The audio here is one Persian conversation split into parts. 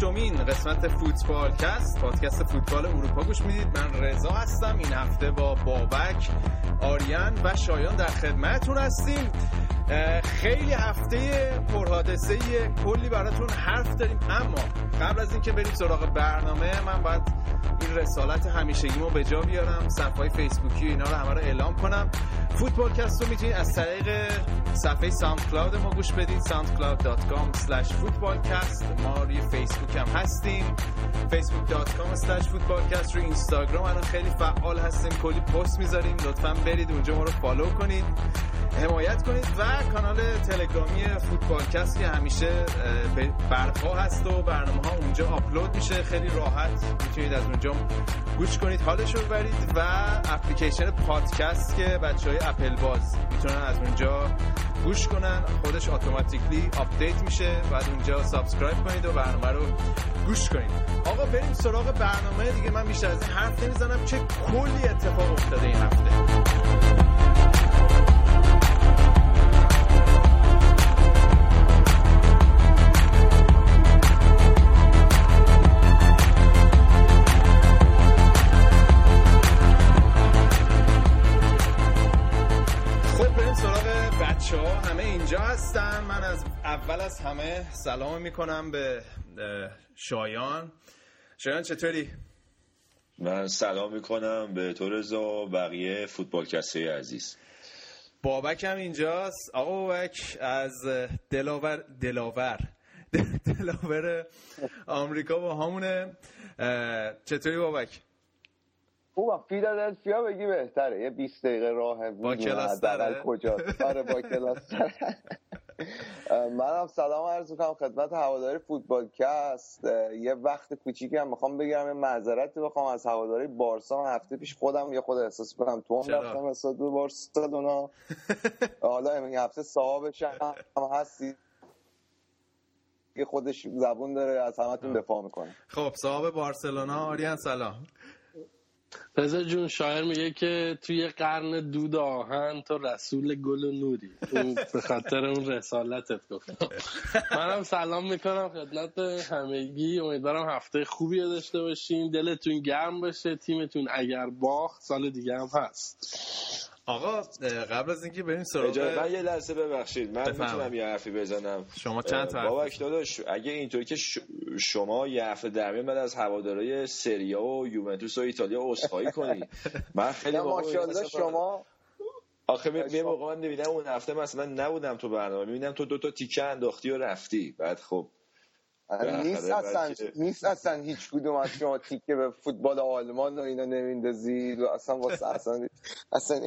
شما دارید به 108 مین قسمت فوتبال کست پادکست فوتبال اروپا. گوش می‌دید من رضا هستم. این هفته با بابک آریان و شایان در خدمتتون هستیم. خیلی هفته پرحادثه کلی براتون حرف داریم. اما قبل از اینکه بریم سراغ برنامه من باید این رسالت همیشگیمو به جا بیارم. صفحه فیسبوکی اینا رو همه رو اعلام کنم. فوتبال کست رو می‌تونید از طریق صفحه SoundCloud ما گوش بدید. soundcloud.com slash footballcast ما روی فیسبوک هم هستیم. facebook.com slash footballcast روی اینستاگرام الان خیلی فعال هستیم. کلی پست می‌ذاریم. لطفا برید اونجا ما رو follow کنید. حمایت کنید و کانال تلگرامی فوتبالکست که همیشه برپا هست و برنامه ها اونجا آپلود میشه. خیلی راحت می‌تونید از اونجا گوش کنید. حالش رو ببرید و اپلیکیشن پادکست که بچه های اپل باز. می‌تونن از اونجا گوش کنن. خودش automatically update میشه. بعد اونجا subscribe کنید و برنامه رو گوش کنید. آقا بریم سراغ برنامه دیگه. من بیشتر از این حرف نمی‌زنم. چه کلی اتفاق افتاده این هفته. اول از همه سلام می‌کنم به شایان. شایان چطوری؟ من سلام می‌کنم به تو رضا و بقیه فوتبال کسی عزیز. بابک هم اینجاست. آقا بابک از دلاور دلاور. دلاور آمریکا با همونه. چطوری بابک؟ خوبم فیلادلفیا بگی بهتره. یه 20 دقیقه راه با کلاس کجا. آره با کلاس منم سلام عرض می‌کنم خدمت هواداری فوتبال کست. یه وقت کوچیکی هم می‌خوام بگیرم یه معذرتی بخوام از هواداری بارسا. هفته پیش خودم یه خود احساس کنم تو هم رفتم استاد بارسلونا حالا این هفته صاحبش هم هستی. که خودش زبون داره از همتون دفاع می‌کنه. خب صاحب بارسلونا آریان سلام. رضا جون شاعر میگه که توی قرن دود آهن تو رسول گل و نوری. به خاطر اون رسالتت گفتم. منم سلام می‌کنم خدمت همگی. امیدوارم هفته خوبی داشته باشین. دلتون گرم باشه. تیمتون اگر باخت سال دیگه هم هست. آقا قبل از اینکه بریم سراغ من یه لحظه ببخشید من می‌تونم یه حرفی بزنم. شما چند تا بابک داداش اگه اینطوری که شما یه هفته در بعد از هوادارهای سریا و یوونتوس و ایتالیا عذرخواهی کنی. من خیلی ماشاءالله شما آخه یه موقع من نمیدم اون هفته مثلا نبودم تو برنامه می‌بینم تو دو تا تیکه انداختی و رفتی. بعد خب نیست اصلا نیست اصلا هیچ کدوم از شما تیکه به فوتبال آلمان و اینا نمیندازید و اصلا واسه اصلا اصلا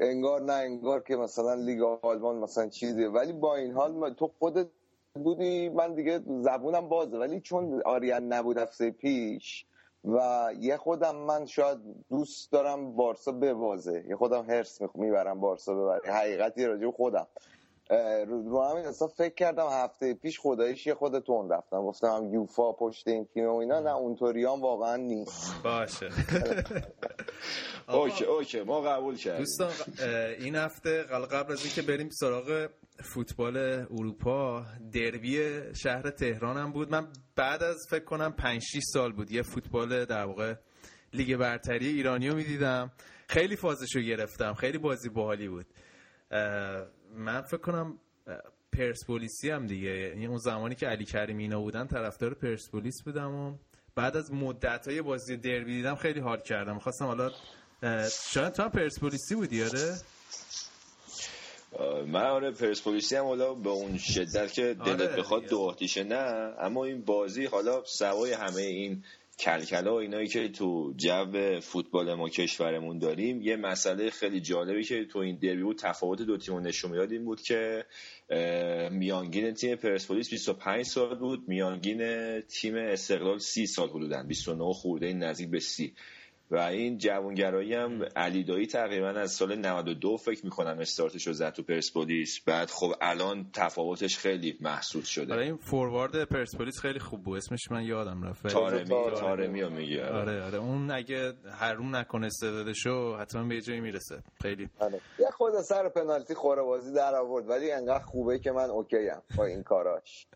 انگار نه انگار که مثلا لیگ آلمان مثلا چیزیه. ولی با این حال تو خودت بودی من دیگه زبونم بازه. ولی چون آریان نبود هفته پیش و یه خودم من شاید دوست دارم بارسا ببازه. یه خودم هرس می‌برم بارسا ببره حقیقتی راجع خودم. رو همین حساب فکر کردم هفته پیش خداییش یه خود تون رفتم گفتم یوفا پشت این تیم و اینا نه اونطوری هم واقعا نیست. باشه. اوکی اوکی ما قبول کردیم. دوستان این هفته قبل از اینکه بریم سراغ فوتبال اروپا دربی شهر تهران هم بود. من بعد از فکر کنم 5 6 سال بود. یه فوتبال در واقع لیگ برتری ایرانی رو می‌دیدم. خیلی فازشو گرفتم. خیلی بازی باحالی بود. من فکر کنم پرسپولیسی هم دیگه. یعنی اون زمانی که علی کریمی اینا بودن طرفدار پرسپولیس بودم و بعد از مدت های بازی دربی دیدم خیلی حال کردم. خواستم حالا شاید تو هم پرسپولیسی بودی آره؟ من آره پرسپولیسی هم حالا به اون شدت که دلت آره بخواد دو آتیشه نه. اما این بازی حالا سوای همه این کلکلا و اینایی که تو جو فوتبال ما کشورمون داریم یه مسئله خیلی جالبی که تو این دربی بود تفاوت دو تیم نشون می‌داد این بود که میانگین تیم پرسپولیس 25 سال بود میانگین تیم استقلال 30 سال حدودن 29 خورده نزدیک به 30 و این جوانگرایی هم علی دایی تقریبا از سال 92 فکر می‌کنم استارتش رو زد تو پرسپولیس. بعد خب الان تفاوتش خیلی محسوس شده. برای این فوروارد پرسپولیس خیلی خوب بود. اسمش من یادم رفت. تارمی تارمی. میگه. آره. آره اون اگه حروم نکنه استعدادشو حتما به جایی می‌رسه. خیلی. آره. یه خود سر پنالتی خوره بازی در آورد ولی انقدر خوبه که من اوکی ام با این کاراش.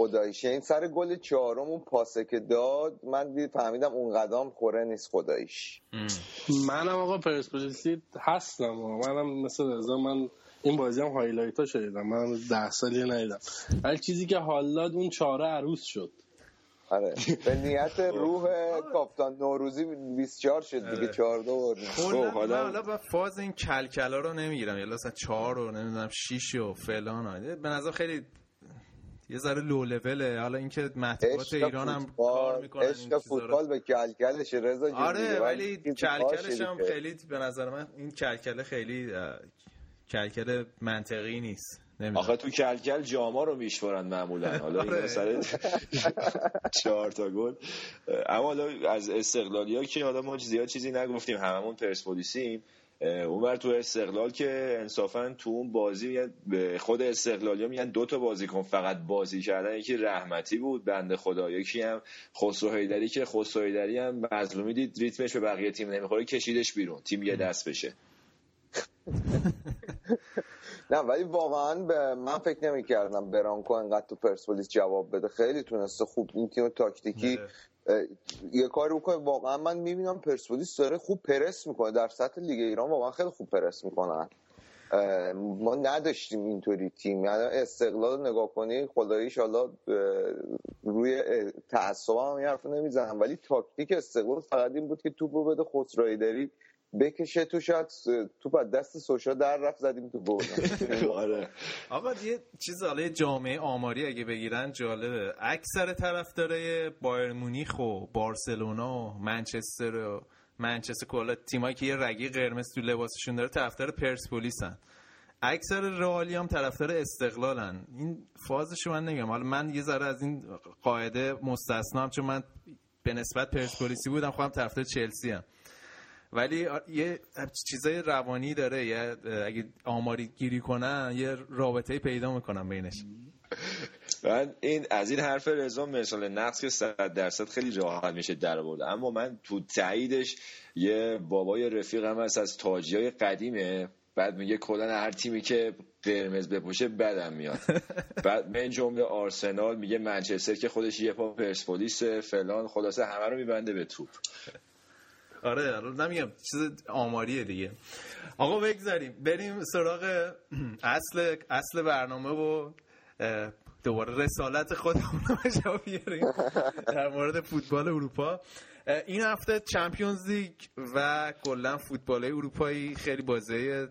خداییشه این سر گل چهارم اون پاسه که داد من دید فهمیدم اون قدم خوره نیست خداییش. منم آقا پرسپولیسی هستم منم مثل رضا من این بازی هم هایلایت ها شدیدم من ده سالی ندیدم. ولی چیزی که حال داد اون چهاره عروس شد. آره. به نیت روح کاپتان نوروزی 24 شد دیگه. 14 آره. بود حالا حالا با فاز این کلکلا رو نمی‌گیرم. یا مثلا 4 رو نمی‌دونم 6 و فلان به نظر خیلی یه ذره لو لوله حالا اینکه مطبوعات ایران هم کار می‌کنن عشق فوتبال به کلکلش رضا آره ولی کلکلش هم خیلی به نظر من این کلکله خیلی کلکل منطقی نیست. آخه تو کلکل جاما رو میشورن معمولا. حالا این سر آره. چهار تا گل. اما حالا از استقلالی ها که حالا ما زیاد چیزی نگفتیم هممون پرسپولیسیم. اونور تو استقلال که انصافا تو اون بازی به خود استقلالی میگن دو تا بازیکن فقط بازی کردن. یکی رحمتی بود بنده خدا. یکی هم خسرو حیدری که خسرو حیدری هم مظلومی دید ریتمش به بقیه تیم نمی‌خوره کشیدش بیرون. تیم یه دست بشه. نه ولی واقعا به من فکر نمی کردم برانکو انقدر تو پرسپولیس جواب بده. خیلی تونسته خوب این تیم تاکتیکی بله. یه کاری بکنه واقعا من می‌بینم پرسپولیس داره خوب پرس می‌کنه. در سطح لیگ ایران واقعا خیلی خوب پرس می‌کنن. ما نداشتیم اینطوری تیم. یعنی استقلال نگاه کنی خداییش حالا روی تعصب هم حرف نمی‌زنم. ولی تاکتیک استقلال فقط این بود که توپو بده خسرایی داری بکشه تو شاید تو بعد دست سوشا در رفت زدیم تو گل آره. آقا یه چیز حالا جامعه آماری اگه بگیرن جالبه. اکثر طرفدارای بایر مونیخ و بارسلونا و منچستر و منچستر کلا تیمایی که یه رگی قرمز تو لباسشون داره طرفدار پرسپولیسن. اکثر رئالی هم طرفدار استقلالن. این فازش من نمیگم حالا من یه ذره از این قاعده مستثنام چون من به نسبت پرسپولیسی بودم خودم طرفدار چلسی هم. ولی یه چیزای روانی داره یه اگه آماری گیری کنن یه رابطه پیدا می‌کنن بینش. من این از این حرف رضا مثال نقص که صد درصد خیلی راحت میشه در برده اما من تو تاییدش یه بابای رفیقم هست از تاجی های قدیمه. بعد میگه کلا هر تیمی که قرمز بپوشه بدم میاد. بعد من جمله آرسنال میگه منچستر که خودش یه پا پرسپولیس فلان خلاصه همه رو میبنده به توپ. آره آره. نمیگم. چیز آماریه دیگه. آقا بگذاریم. بریم سراغ اصل اصل برنامه و دوباره رسالت خودمون رو بیاریم در مورد فوتبال اروپا. این هفته چمپیونز لیگ و کلا فوتبال اروپایی خیلی بازی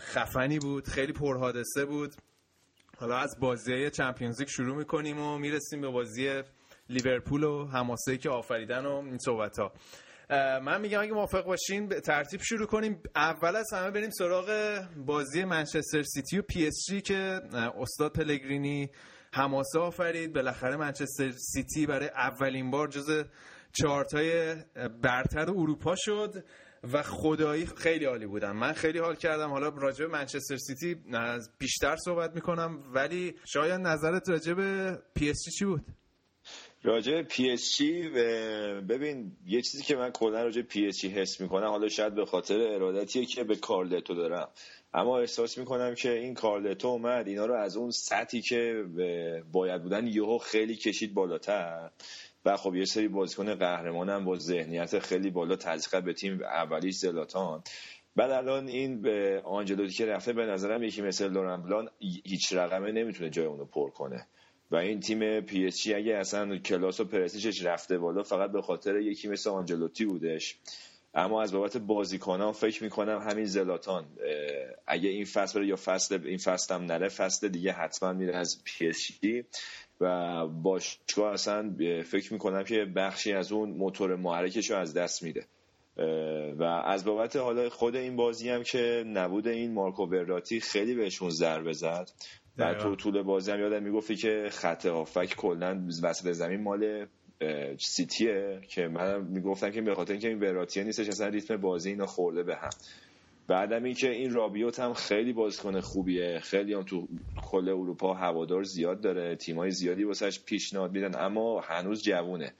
خفنی بود خیلی پرحادثه بود. حالا از بازی چمپیونز لیگ شروع می‌کنیم و می‌رسیم به بازی لیورپول و حماسه که آفریدن و این صحبت ها من میگم اگه موافق باشین به ترتیب شروع کنیم. اول از همه بریم سراغ بازی منچستر سیتی و پی اس جی که استاد پلگرینی حماسه آفرید. بالاخره منچستر سیتی برای اولین بار جز چارتای برتر اروپا شد و خدایی خیلی عالی بودم من خیلی حال کردم. حالا راجع به منچستر سیتی بیشتر صحبت می‌کنم ولی شایان نظرت راجع به پی اس جی چی بود؟ راجع پی اس جی ببین یه چیزی که من کلا راجع پی اس جی حس می‌کنم حالا شاید به خاطر ارادتیه که به کارلتو دارم. اما احساس می‌کنم که این کارلتو اومد اینا رو از اون سطحی که باید بودن یهو خیلی کشید بالاتر. و خب یه سری بازیکن قهرمانم با ذهنیت خیلی بالا تزریق به تیم اولیش زلاتان. بعد الان این به آنجلوتی که رفته به نظرم یکی مثل لورن بلان هیچ رقمه نمی‌تونه جای اونو پر کنه. و این تیم پی اس جی اگه اصلا کلاس و پرستیجش رفته بالا فقط به خاطر یکی مثل آنجلوتی بودش. اما از بابت بازیکنان فکر می‌کنم همین زلاتان اگه این فصل یا فصل این فصل هم نره فصل دیگه حتما میره از پی اس جی و باشگاه اصلا فکر می‌کنم که بخشی از اون موتور محرکش رو از دست میده. و از بابت حالا خود این بازی هم که نبود این مارکو وراتی خیلی بهشون ضربه زد. و تو طول بازی هم یادم می‌گفتی که خط هافک کلا وسط زمین مال سیتیه که من می‌گفتم که به خاطر اینکه این وراتیه نیستش اصلا ریتم بازی اینا خورده به هم. بعدم اینکه این رابیوت هم خیلی بازیکن خوبیه خیلی هم تو کل اروپا هوادار زیاد داره تیمای زیادی واسش پیشنهاد میدن اما هنوز جوونه.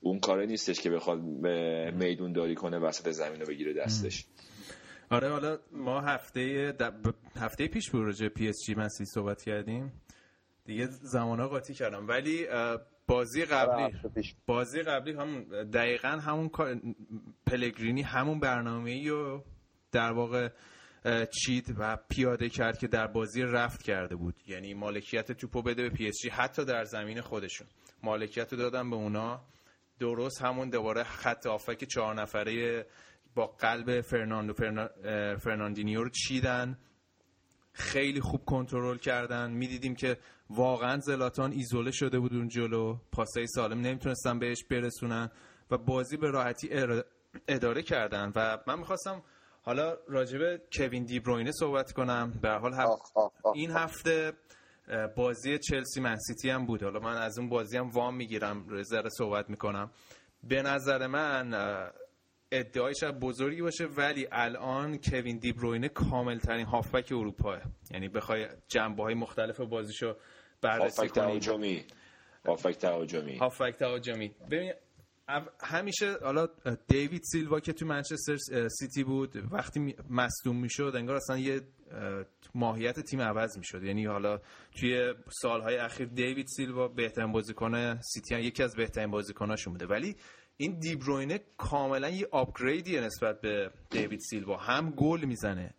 اون کاره نیستش که بخواد به میدون داری کنه وسط زمین رو بگیره دستش. آره حالا ما هفته هفته پیش بود راجع پی اس جی سیتی صحبت کردیم. دیگه زمانا قاطی کردم. ولی بازی قبلی بازی قبلی همون دقیقا همون پلگرینی همون برنامه ای و در واقع چید و پیاده کرد که در بازی رفت کرده بود. یعنی مالکیت توپو بده به پی اس جی حتی در زمین خودشون. مالکیت رو دادن به اونا. درست همون دوباره خط هافبک چهار نفره با قلب فرناندو فرناندینیو رو چیدن. خیلی خوب کنترل کردن. می‌دیدیم که واقعا زلاتان ایزوله شده بود اون جلو. پاسای سالم نمی‌تونستن بهش برسونن و بازی به راحتی اداره کردن. و من می‌خواستم حالا راجبه کوین دیبروینه صحبت کنم. به حال این هفته بازی چلسی منسیتی هم بود. حالا من از اون بازی هم وام می‌گیرم. ذره صحبت می‌کنم. به نظر من ادعای شاید بزرگی باشه ولی الان کوین دیبروینه کامل ترین هافبک اروپاه. یعنی بخوای جنبه های مختلف بازیشو بررسی کنی. هافبک تهاجمی. هافبک تهاجمی. ببین همیشه حالا دیوید سیلوا که تو منچستر سیتی بود وقتی مصدوم می‌شد انگار اصلا یه ماهیت تیم عوض می‌شد. یعنی حالا توی سالهای اخیر دیوید سیلوا بهترین بازیکن سیتی یکی از بهترین بازیکناشون بوده. ولی این دیبروینه کاملا یه آپگریدیه نسبت به دیوید سیلوا. هم گل می‌زنه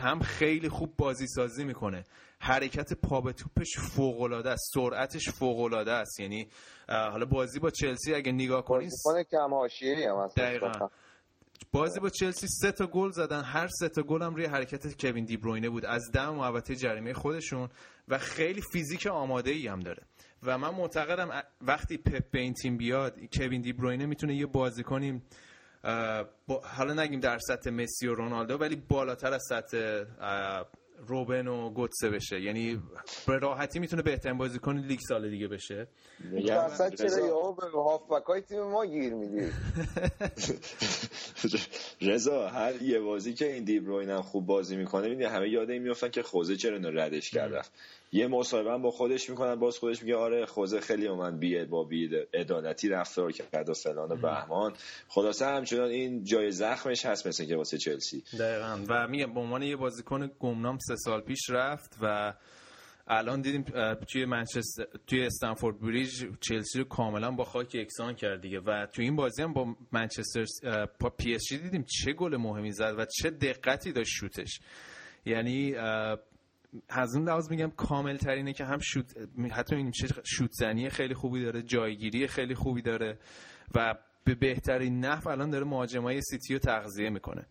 هم خیلی خوب بازی سازی می‌کنه. حرکت پا به توپش فوق العاده است سرعتش فوق العاده است. یعنی حالا بازی با چلسی اگه نگاه کنید کم حاشیه‌ای هم دقیقاً. بازی با چلسی سه تا گل زدن. هر سه تا گل هم روی حرکت کوین دیبروینه بود. از دم محوطه جریمه خودشون. و خیلی فیزیک آماده ای هم داره. و من معتقدم وقتی پپ به این تیم بیاد کوین دیبروینه می‌تونه یه بازیکنی حالا نگیم در سطح مسی و رونالدو ولی بالاتر از سطح روبن و گوتسه بشه. یعنی به راحتی می‌تونه بهترین بازیکن لیگ سال دیگه بشه. اصلا چرا یهو به هافبکای تیم ما گیر میدی؟ رضا هر یه بازی که این دیبروین هم خوب بازی می‌کنه می‌دونی همه یاد این میافتن که خوزه چرا اینو ردش کرده یه مصاحبه با خودش می‌کنن باز خودش میگه آره خوزه خیلی من بی با بی عدالتی رفتار کرد و فلان بهمان. خلاصه همچنان این جای زخمش هست مثل که واسه چلسی. دقیقا. و میگم به عنوان یه بازیکن گمنام سه سال پیش رفت و الان دیدیم توی منچستر توی استنفورد بریج چلسی رو کاملا با خاک یکسان کرد دیگه. و توی این بازی هم با منچستر پی اس جی دیدیم چه گل مهمی زد و چه دقتی داشت شوتش. یعنی از اون لحاظ میگم کامل ترینه که هم شوت حتی این شوت زنی خیلی خوبی داره جایگیری خیلی خوبی داره و به بهترین نحو الان داره مهاجمای سیتی رو تغذیه می‌کنه.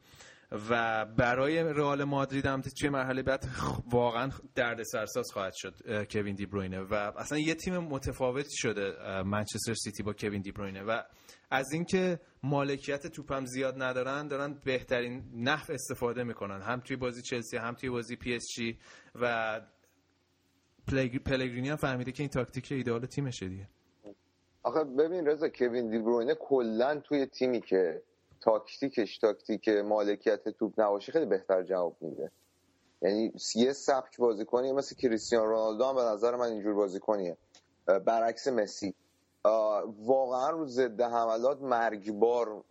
و برای رئال مادرید هم توی مرحله بعد واقعا درد سرساز خواهد شد کوین دی بروینه. و اصلا یه تیم متفاوتی شده منچستر سیتی با کوین دی بروینه. و از اینکه مالکیت توپم زیاد ندارن دارن بهترین نحو استفاده می‌کنن. هم توی بازی چلسی هم توی بازی پی اس جی و پلگرینی هم فهمیده که این تاکتیک ایدئال تیمشه دیگه. آخه ببین رضا کوین دی بروینه کلا توی تیمی که تاکتیکش تاکتیک مالکیت توپ نباشه خیلی بهتر جواب میده. یعنی یه سبک بازیکنیه مثل کریستیان رونالدو هم به نظر من اینجور بازیکنیه. برعکس مسی. واقعا رو ضد حملات مرگبار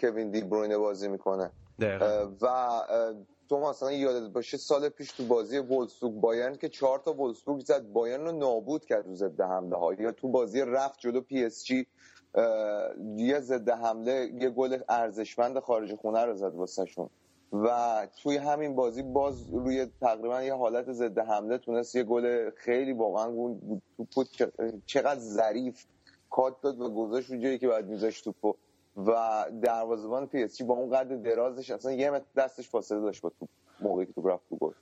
کوین دی بروینه بازی می‌کنه. و تو مثلا یادت باشه سال پیش تو بازی ولسبورگ بایرن که چهار تا ولسبورگ زد بایرن رو نابود کرد رو ضد حمله ها یا تو بازی رفت جلو پی اس جی یه ضد حمله یه گل ارزشمند خارج خونه رو زد واسهشون. و توی همین بازی باز روی تقریبا یه حالت ضد حمله تونست یه گل خیلی واقعا توپو چقدر ظریف کات داد و گذاشت رو جایی که باید میذاشت توپو. و دروازه‌بان پی اس با اون قد درازش اصلا یه متر دستش فاصله داشت با توپ موقعی که توپ رفت تو گل.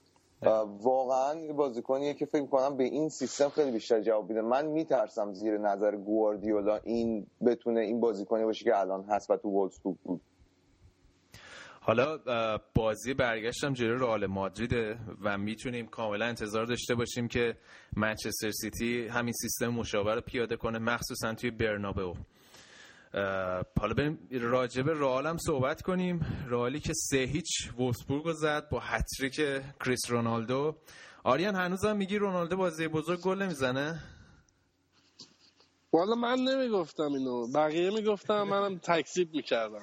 واقعا بازیکنیه که فکر کنم به این سیستم خیلی بیشتر جواب میده. من میترسم زیر نظر گواردیولا این بتونه این بازیکنی باشه که الان هست و تو وولفسبورگ بود. حالا بازی برگشتم جلوی رئال مادرید و می‌تونیم کاملا انتظار داشته باشیم که منچستر سیتی همین سیستم مشابه رو پیاده کنه مخصوصا توی برنابئو. حالا بریم راجب رئال هم صحبت کنیم. رئالی که سه هیچ وولفسبورگ رو زد با هتریک کریس رونالدو. آریان هنوزم میگی رونالدو بازی بزرگ گل نمی‌زنه؟ والا من نمی‌گفتم اینو. بقیه می‌گفتم منم تکذیب می‌کردم.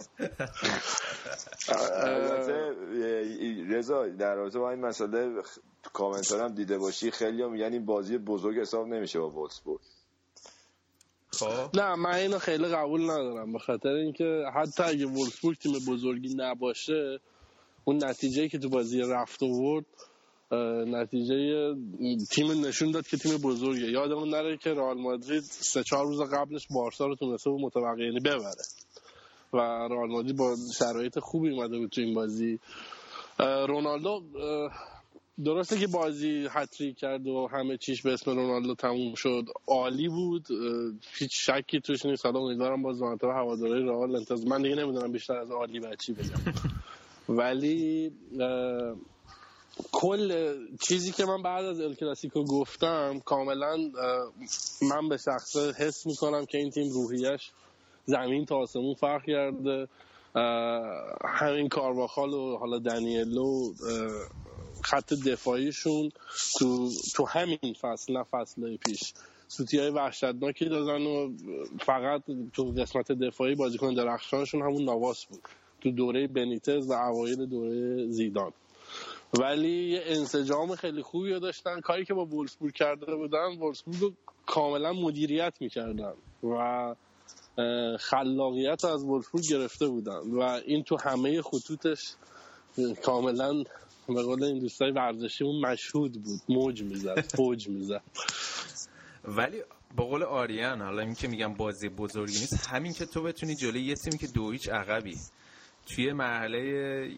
رضا در رابطه با این مسئله کامنت هم دیده باشی خیلی هم میگن این بازی بزرگ حساب نمیشه با وولسبورگ خب. نه من اینو خیلی قبول ندارم. به خاطر اینکه حتی اگه وولسبورگ تیم بزرگی نباشه اون نتیجه که تو بازی رفت ورد نتیجه تیم نشون داد که تیم بزرگه. یادمون نره که رئال مادرید سه چهار روز قبلش بارسا رو تونسته بود متوقعینی ببره. و رئال مادرید با شرایط خوبی اومده بود تو این بازی. رونالدو درسته که بازی هتری کرد و همه چیش به اسم رونالدو تموم شد. عالی بود. هیچ شکی توش نیست. حالا امیدوارم باز و هواداری رئال انتظار من دیگه نمی‌دونم بیشتر از عالی بچی بگم. ولی کل چیزی که من بعد از الکلاسیکو گفتم کاملا من به شخصه حس می‌کنم که این تیم روحیش زمین تا آسمون فرق کرده. همین کارواخال و حالا دنیلو خط دفاعیشون تو, تو همین فصل نه فصل پیش. سوتی های وحشتناکی دادن و فقط تو قسمت دفاعی بازیکن درخشانشون همون نواس بود. تو دوره بنیتز و اوایل دوره زیدان. ولی یه انسجام خیلی خوبی رو داشتن. کاری که با وولسبورگ کرده بودن وولسبورگ رو کاملا مدیریت می‌کردن و خلاقیت از وولسبورگ گرفته بودن و این تو همه خطوطش کاملا به قول این دوستای ورزشیمون مشهود بود. موج می‌زد فوج می‌زد. ولی با قول آریان حالا این که میگم بازی بزرگی نیست همین که تو بتونی جلوی یه تیمی که دو هیچ عقبی. توی مرحله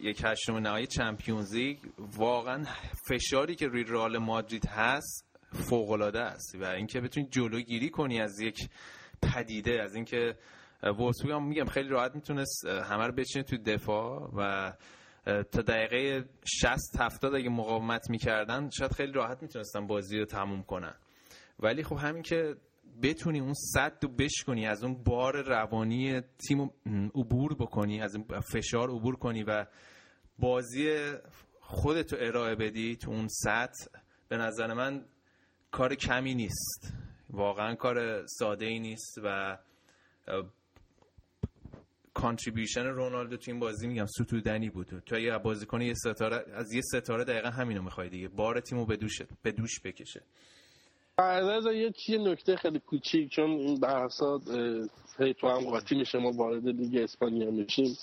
یک هشتم نهایی چمپیونز لیگ واقعا فشاری که روی رئال مادرید هست فوق العاده است و اینکه بتونی جلوگیری کنی از یک پدیده از اینکه وولسبورگ هم میگم خیلی راحت می‌تونست همه رو بچینه تو دفاع و تا دقیقه 60 70 اگه مقاومت می‌کردن شاید خیلی راحت می‌تونستن بازی رو تموم کنن. ولی خب همین که بتونی اون صد رو بشکنی از اون بار روانی تیم عبور بکنی از فشار عبور کنی و بازی خودتو ارائه بدی تو اون سطح به نظر من کار کمی نیست. واقعا کار ساده ای نیست و contribution رونالدو تو این بازی میگم ستودنی بود. تو اگه بازیکن یه ستاره از یه ستاره دقیقا همینو می‌خوای دیگه. بار تیمو به دوش به دوش بکشه. از یه چیه نکته خیلی کوچیک چون این بحثا هی تو هم قاطی میشه ما وارد لیگ اسپانیا میشیم.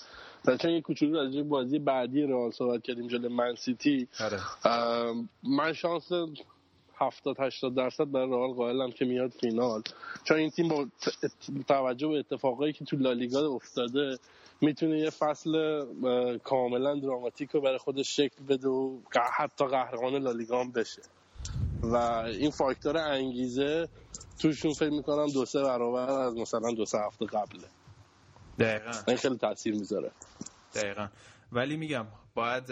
و چون یه کوچولو از بازی بعدی رئال صحبت کردیم جلوی من سیتی آره. من شانس 70 80 درصد برای رئال قائلم که میاد فینال. چون این تیم با توجه به اتفاقایی که تو لالیگا افتاده می‌تونه یه فصل کاملا دراماتیک رو برای خودش شکل بده و حتی قهرمان لالیگا هم بشه. و این فاکتور انگیزه توشون فکر می‌کنم دو سه برابر از مثلا دو سه هفته قبله. دقیقا. این خیلی تاثیر می‌ذاره. دقیقا. ولی میگم باید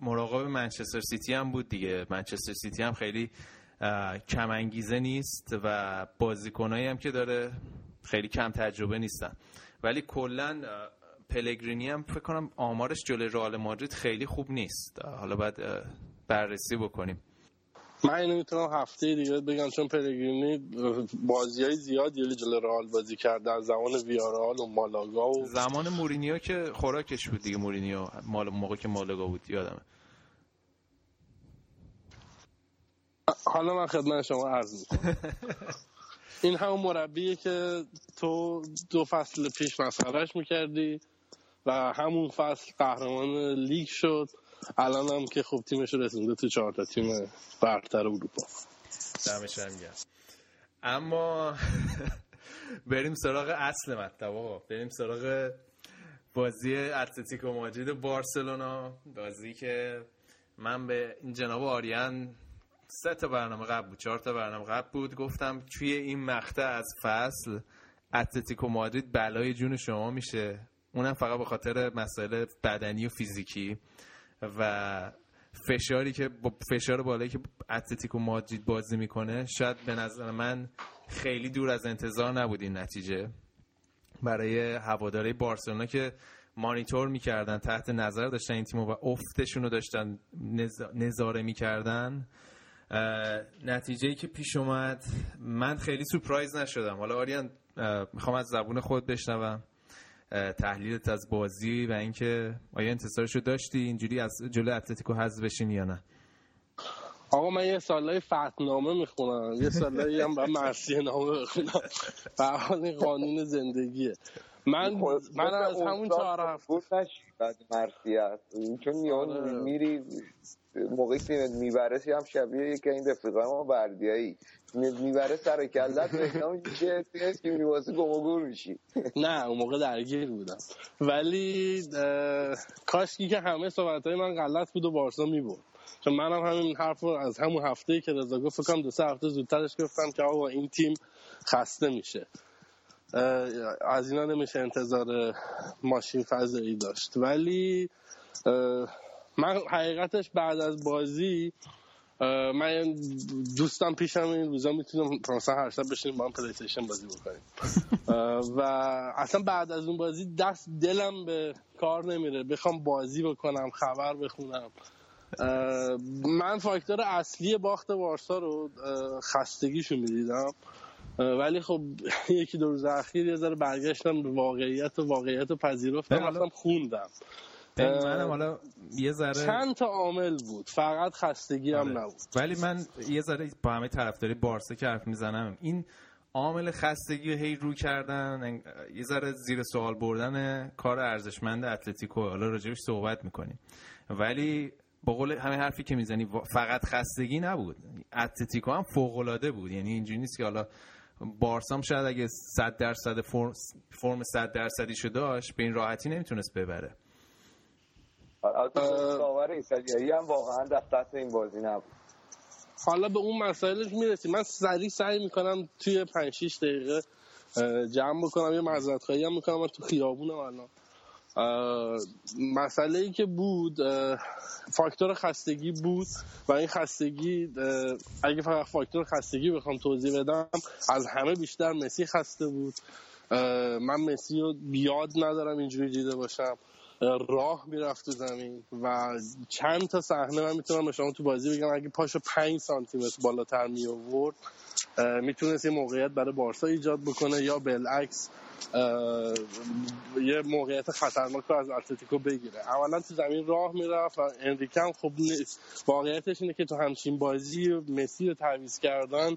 مراقب منچستر سیتی هم بود دیگه. منچستر سیتی هم خیلی کم انگیزه نیست و بازیکنایی هم که داره خیلی کم تجربه نیستن. ولی کلا پلگرینی هم فکر کنم آمارش جلوی رئال مادرید خیلی خوب نیست. حالا باید بررسی بکنیم. من اینو می‌تونم هفته دیگه بگم چون پلگرینی بازی های زیاد جلو رئال بازی کرد در زمان ویارال و مالاگا و زمان مورینیو که خوراکش بود دیگه. مورینیو مال موقع که مالاگا بود یادمه. حالا من خدمت شما عرض می‌کنم. این همون مربیه که تو دو فصل پیش مسخرش می‌کردی و همون فصل قهرمان لیگ شد. الان هم که خوب تیمش رسونده تو چهار تا تیم برتر اروپا. دمش هم اما بریم سراغ اصل مطلب بریم سراغ بازی اتلتیکو مادرید بارسلونا. بازی که من به این جناب آریان سه تا برنامه قبل بود چهار تا برنامه قبل بود. گفتم توی این مقطع از فصل اتلتیکو مادرید بلای جون شما میشه. اونم فقط به خاطر مسائل بدنی و فیزیکی. و فشاری که با فشار بالایی که اتلتیکو مادرید بازی می‌کنه شاید به نظر من خیلی دور از انتظار نبود این نتیجه. برای هواداره بارسلونا که مانیتور می‌کردن تحت نظر داشتن این تیمو و افتشون رو داشتن نظاره می‌کردن نتیجه که پیش اومد من خیلی سورپرایز نشدم. حالا آریان می‌خوام از زبون خود بشنوم. تحلیلت از بازی و اینکه آیا انتظارشو داشتی اینجوری از جلو اتلتیکو حذف بشین یا نه؟ آقا من یه سالای فتنامه می‌خونم. یه سالایی هم باید مرسی نامه بخونم. حال این قانون زندگیه. من من از همون چهار هفته. بعد مرسیت چون میان آره. میری موقعی که می‌بره هم شبیه یکی این رفیقای ما بردیایی. می‌بره سر کلت رکنا میشه که میواسه گم میشی. نه اون موقع درگیر بودم. ولی کاشکی که همه صحبت های من غلط بود و بارسا میبود چون منم همین حرف از همون هفته که رضا گفت فکرم دو سه هفته زودترش گفتم که آقا این تیم خسته میشه. از اینا نمیشه انتظار ماشین فضایی داشت. ولی من حقیقتش بعد از بازی من دوستم پیشم این روزا می‌تونم مثلا هر شب بشینیم با هم پلیستیشن بازی بکنیم. و اصلا بعد از اون بازی دست دلم به کار نمیره. بخوام بازی بکنم خبر بخونم. من فاکتور اصلی باخت وارسا رو خستگیشو می‌دیدم. ولی خب یکی دو روز اخیر یه ذره برگشتم به واقعیت و واقعیت رو پذیرفتم رفتم خوندم. منم حالا یه ذره چند تا عامل بود فقط خستگی هم آره. نبود. ولی من یه ذره با همه طرفداری بارسا که حرف می‌زنم. این عامل خستگی هی رو کردن یه ذره زیر سوال بردن کار ارزشمند اتلتیکو. حالا راجبش صحبت می‌کنیم. ولی با قول همه حرفی که می‌زنی فقط خستگی نبود. اتلتیکو هم فوق العاده بود. یعنی اینجوری نیست که حالا بارسام شاید اگه 100 درصد فرم فرم 100 درصدیشو داشت به این راحتی نمی‌تونست ببره. داور ایتالیایی هم واقعا دست این بازی نبود. حالا به اون مسائلش می‌رسیم من سریع سعی می‌کنم توی 5 6 دقیقه جمع بکنم. یه معذرت خواهی هم می‌کنم. من تو خیابونم الان. مسئله ای که بود فاکتور خستگی بود و این خستگی اگه فقط فاکتور خستگی بخوام توضیح بدم از همه بیشتر مسی خسته بود. من مسی رو بیاد ندارم اینجوری دیده باشم. راه می‌رفت تو زمین و چند تا صحنه من می‌تونم به شما تو بازی بگم. اگه پاشو 5 سانتی متر بالاتر می آورد می‌تونست یه موقعیت برای بارسا ایجاد بکنه یا بالعکس یه موقعیت خطرناک رو از اتلتیکو بگیره. اولا تو زمین راه می‌رفت و انریکم خب نیست. واقعیتش اینه که تو همچین بازی مسی رو تعویض کردن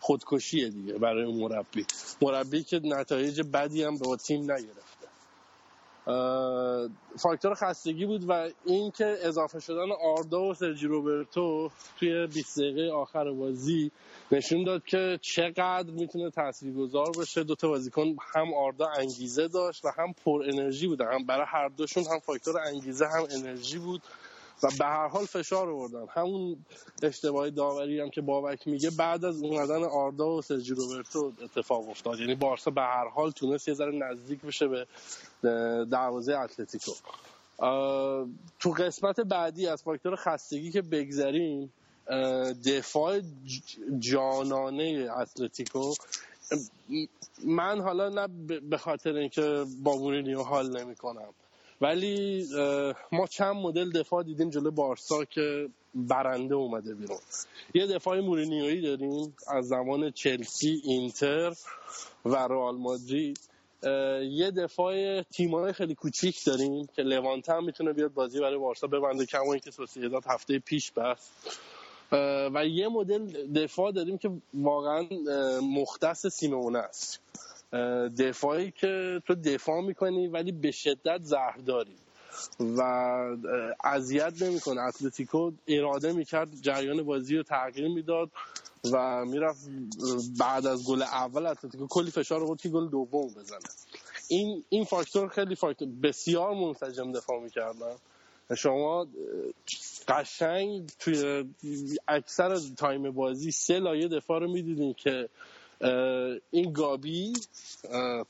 خودکشیه دیگه برای مربی. مربی که نتایج بدی هم به تیم نگرفته فاکتور خستگی بود و اینکه اضافه شدن آردا و سرجی روبرتو توی 20 دقیقه آخر بازی نشون داد که چقدر می‌تونه تاثیرگذار باشه. دو تا بازیکن هم آردا انگیزه داشت و هم پر انرژی بودن هم برای هر دوشون هم فاکتور انگیزه هم انرژی بود. و به هر حال فشار آوردن. همون اشتباهی داوری هم که بابک میگه بعد از اومدن آردا و سرجی روبرتو اتفاق افتاد. یعنی بارسا به هر حال تونست یه ذره نزدیک بشه به دروازه اتلتیکو. تو قسمت بعدی از فاکتور خستگی که بگذریم دفاع جانانه اتلتیکو من حالا نه به خاطر اینکه با مورینیو حال نمی کنم ولی ما چند مدل دفاع دیدیم جلو بارسا که برنده اومده بیرون. یه دفاع مورینیویی داریم از زمان چلسی اینتر و رئال مادرید. یه دفاع تیمای خیلی کوچیک داریم که لوانته هم می‌تونه بیاد بازی برای بارسا ببنده کما اینکه سوسییداد هفته پیش بست. و یه مدل دفاع داریم که واقعا مختص سیمونه است دفاعی که تو دفاع می‌کنی ولی به شدت زهر داری و اذیت نمی‌کنه. اتلتیکو اراده می‌کرد جریان بازی رو تغییر می‌داد و می‌رفت بعد از گل اول اتلتیکو کلی فشار رو که گل دوم بزنه. این این فاکتور خیلی فاکتور بسیار منسجم دفاع می‌کردن. شما قشنگ توی اکثر تایم بازی سه لایه دفاع رو می‌دیدین که این گابی